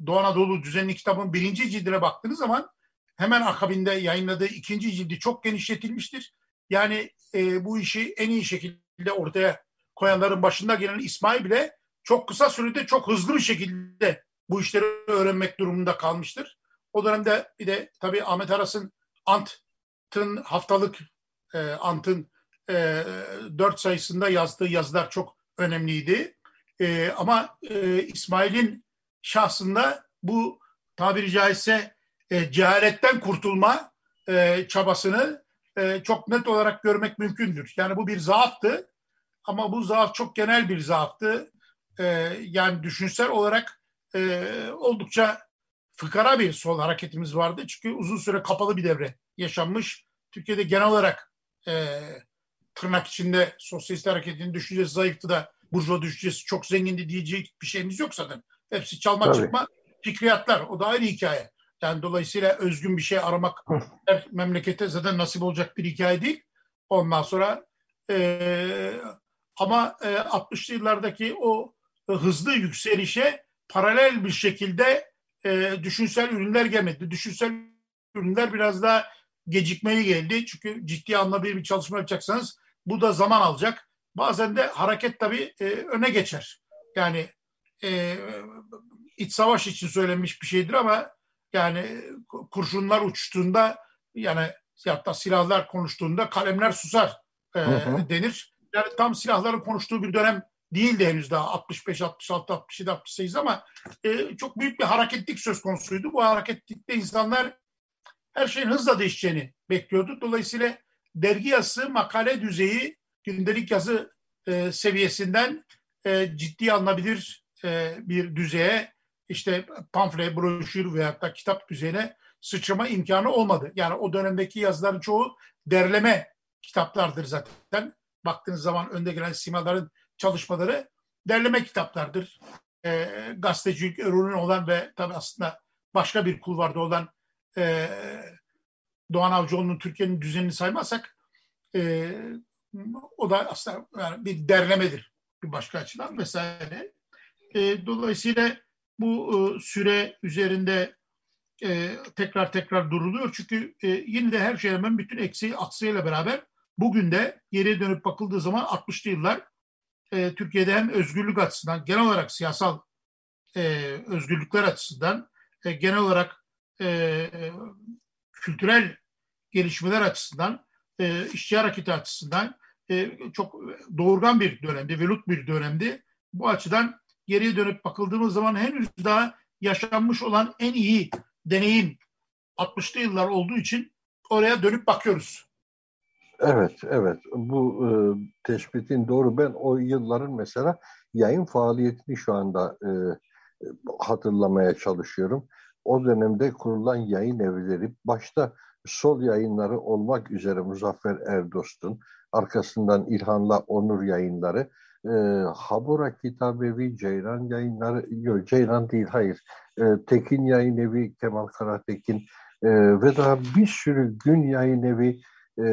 Doğu Anadolu düzenli kitabın birinci cildine baktığınız zaman hemen akabinde yayınladığı ikinci cildi çok genişletilmiştir. Yani e, bu işi en iyi şekilde ortaya koyanların başında gelen İsmail bile çok kısa sürede çok hızlı bir şekilde bu işleri öğrenmek durumunda kalmıştır. O dönemde bir de tabii Ahmet Aras'ın Ant'ın haftalık e, Ant'ın e, dört sayısında yazdığı yazılar çok önemliydi. E, ama e, İsmail'in şahsında bu tabiri caizse e, cehaletten kurtulma e, çabasını e, çok net olarak görmek mümkündür. Yani bu bir zaaftı ama bu zaaf çok genel bir zaaftı. E, yani düşünsel olarak e, oldukça fıkara bir sol hareketimiz vardı. Çünkü uzun süre kapalı bir devre yaşanmış. Türkiye'de genel olarak e, tırnak içinde sosyalist hareketin düşüncesi zayıftı da burjuva düşüncesi çok zengindi diyecek bir şeyimiz yok zaten. Hepsi çalma Tabii. çıkma fikriyatlar. O da ayrı hikaye. Yani dolayısıyla özgün bir şey aramak her memlekete zaten nasip olacak bir hikaye değil. Ondan sonra e, ama e, 60'lı yıllardaki o hızlı yükselişe paralel bir şekilde e, düşünsel ürünler gelmedi. Düşünsel ürünler biraz daha gecikmeli geldi. Çünkü ciddi anlamda bir çalışma yapacaksanız bu da zaman alacak. Bazen de hareket tabii e, öne geçer. Yani e, iç savaş için söylenmiş bir şeydir ama yani kurşunlar uçtuğunda yani hatta silahlar konuştuğunda kalemler susar e, hı hı. denir. Yani tam silahların konuştuğu bir dönem değildi henüz daha 65, 66, 67, 68 ama e, çok büyük bir hareketlik söz konusuydu. Bu hareketlikte insanlar her şeyin hızla değişeceğini bekliyordu. Dolayısıyla dergi yazısı makale düzeyi gündelik yazı e, seviyesinden e, ciddi alınabilir e, bir düzeye işte pamfle, broşür veya da kitap düzeyine sıçrama imkanı olmadı. Yani o dönemdeki yazıların çoğu derleme kitaplardır zaten. Baktığınız zaman önde gelen simaların çalışmaları derleme kitaplardır. E, gazetecilik ürünü olan ve tabii aslında başka bir kulvarda olan e, Doğan Avcıoğlu'nun Türkiye'nin düzenini saymazsak e, o da aslında yani bir derlemedir bir başka açıdan vesaire. E, dolayısıyla bu e, süre üzerinde e, tekrar tekrar duruluyor. Çünkü e, yine de her şey hemen bütün eksiği aksıyla beraber bugün de geriye dönüp bakıldığı zaman 60'lı yıllar e, Türkiye'de hem özgürlük açısından genel olarak siyasal özgürlükler açısından genel olarak kültürel gelişmeler açısından e, işçi hareketi açısından çok doğurgan bir dönemdi, velut bir dönemdi. Bu açıdan geriye dönüp bakıldığımız zaman henüz daha yaşanmış olan en iyi deneyim 60'lı yıllar olduğu için oraya dönüp bakıyoruz. Evet, evet. Bu e, tespitin doğru. Ben o yılların mesela yayın faaliyetini şu anda e, hatırlamaya çalışıyorum. O dönemde kurulan yayın evleri, başta sol yayınları olmak üzere Muzaffer Erdost'un, arkasından İlhan'la Onur yayınları, e, Habura Kitabevi, Ceylan yayınları, yok Ceylan değil hayır, e, Tekin Yayın Evi, Kemal Karatekin e, ve daha bir sürü gün yayın evi, e,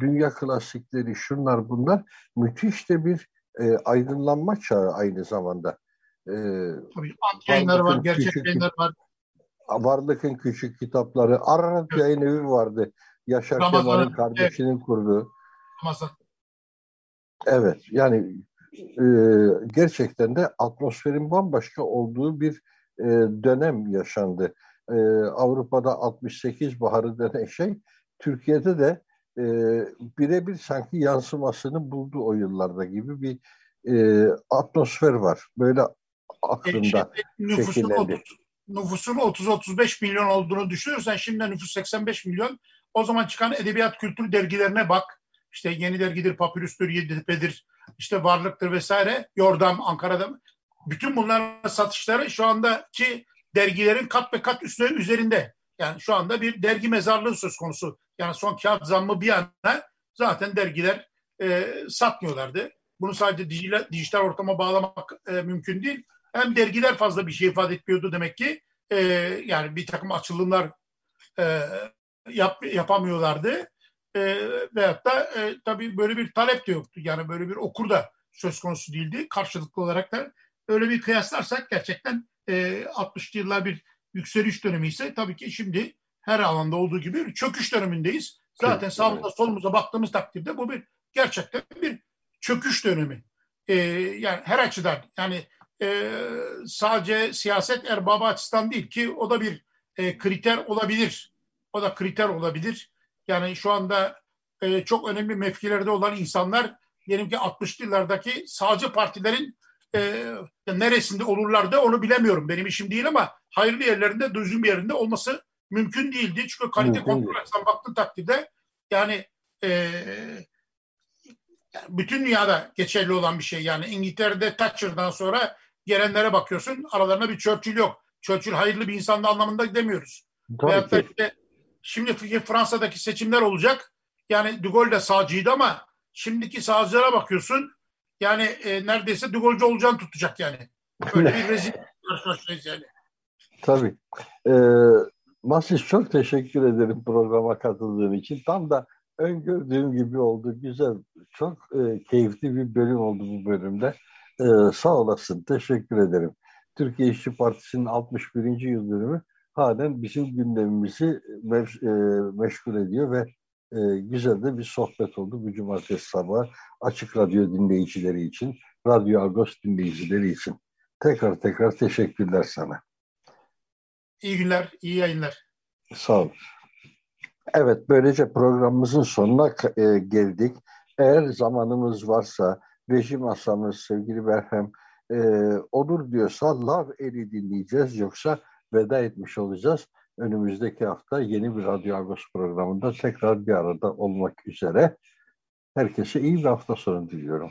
dünya klasikleri, şunlar bunlar müthiş de bir e, aydınlanma çağı aynı zamanda. E, Tabii yayınları var, gerçek küçük, yayınlar var. Varlık'ın küçük kitapları, Ararat evet. Yayın Evi vardı. Yaşar Kemal'in kardeşinin evet. kurduğu. Ramazan. Evet, yani e, gerçekten de atmosferin bambaşka olduğu bir e, dönem yaşandı. E, Avrupa'da 68 baharı denen şey Türkiye'de de e, birebir sanki yansımasını buldu o yıllarda gibi bir e, atmosfer var. Böyle aklımda e, şekillendi. Nüfusun 30-35 milyon olduğunu düşünürsen şimdi nüfus 85 milyon. O zaman çıkan edebiyat kültür dergilerine bak. İşte Yeni Dergidir, Papyrus'tur, Yeditepe'dir, işte Varlık'tır vesaire. Yordam, Ankara'da. Bütün bunların satışları şu andaki dergilerin kat ve kat üstüne üzerinde. Yani şu anda bir dergi mezarlığı söz konusu. Yani son kağıt zammı bir yana zaten dergiler e, satmıyorlardı. bunu sadece dijital, dijital ortama bağlamak e, mümkün değil. Hem dergiler fazla bir şey ifade etmiyordu demek ki. E, yani bir takım açılımlar e, yap, yapamıyorlardı. E, veyahut da e, tabii böyle bir talep de yoktu. Yani böyle bir okur da söz konusu değildi. Karşılıklı olarak da öyle bir kıyaslarsak gerçekten e, 60'lı yıllar bir yükseliş dönemi ise tabii ki şimdi her alanda olduğu gibi bir çöküş dönemindeyiz. Zaten evet, sağımıza solumuza baktığımız takdirde bu bir gerçekten bir çöküş dönemi. Ee, yani her açıdan yani e, sadece siyaset erbabı açısından değil ki o da bir e, kriter olabilir. O da kriter olabilir. Yani şu anda e, çok önemli mevkilerde olan insanlar diyelim ki 60'lı yıllardaki sağcı partilerin e, neresinde olurlar da onu bilemiyorum. Benim işim değil ama hayırlı yerlerinde, düzgün bir yerinde olması mümkün değildi. Çünkü kalite kontrol açısından baktığın takdirde yani e, bütün dünyada geçerli olan bir şey. Yani İngiltere'de Thatcher'dan sonra gelenlere bakıyorsun aralarında bir Churchill yok. Churchill hayırlı bir insan anlamında demiyoruz. Veyahut da işte, şimdi Fransa'daki seçimler olacak. Yani De Gaulle de sağcıydı ama şimdiki sağcılara bakıyorsun. Yani e, neredeyse De Gaulle'cu olacağını tutacak yani. Öyle bir rezil karşılaşacağız yani. Tabii. Ee, Masis çok teşekkür ederim programa katıldığın için. Tam da öngördüğüm gibi oldu. Güzel, çok e, keyifli bir bölüm oldu bu bölümde. E, sağ olasın, teşekkür ederim. Türkiye İşçi Partisi'nin 61. yıl dönümü halen bizim gündemimizi meş, e, meşgul ediyor ve e, güzel de bir sohbet oldu bu cumartesi sabahı Açık Radyo dinleyicileri için, Radyo Agos dinleyicileri için. Tekrar tekrar teşekkürler sana. İyi günler, iyi yayınlar. Sağ ol. Evet, böylece programımızın sonuna e, geldik. Eğer zamanımız varsa, rejim masamız sevgili Berhem e, olur diyorsa Lav Eli dinleyeceğiz yoksa veda etmiş olacağız. Önümüzdeki hafta yeni bir Radyo Agos programında tekrar bir arada olmak üzere. Herkese iyi bir hafta sonu diliyorum.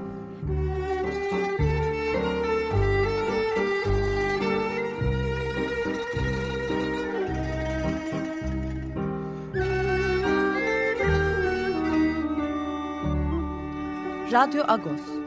Radyo Agos.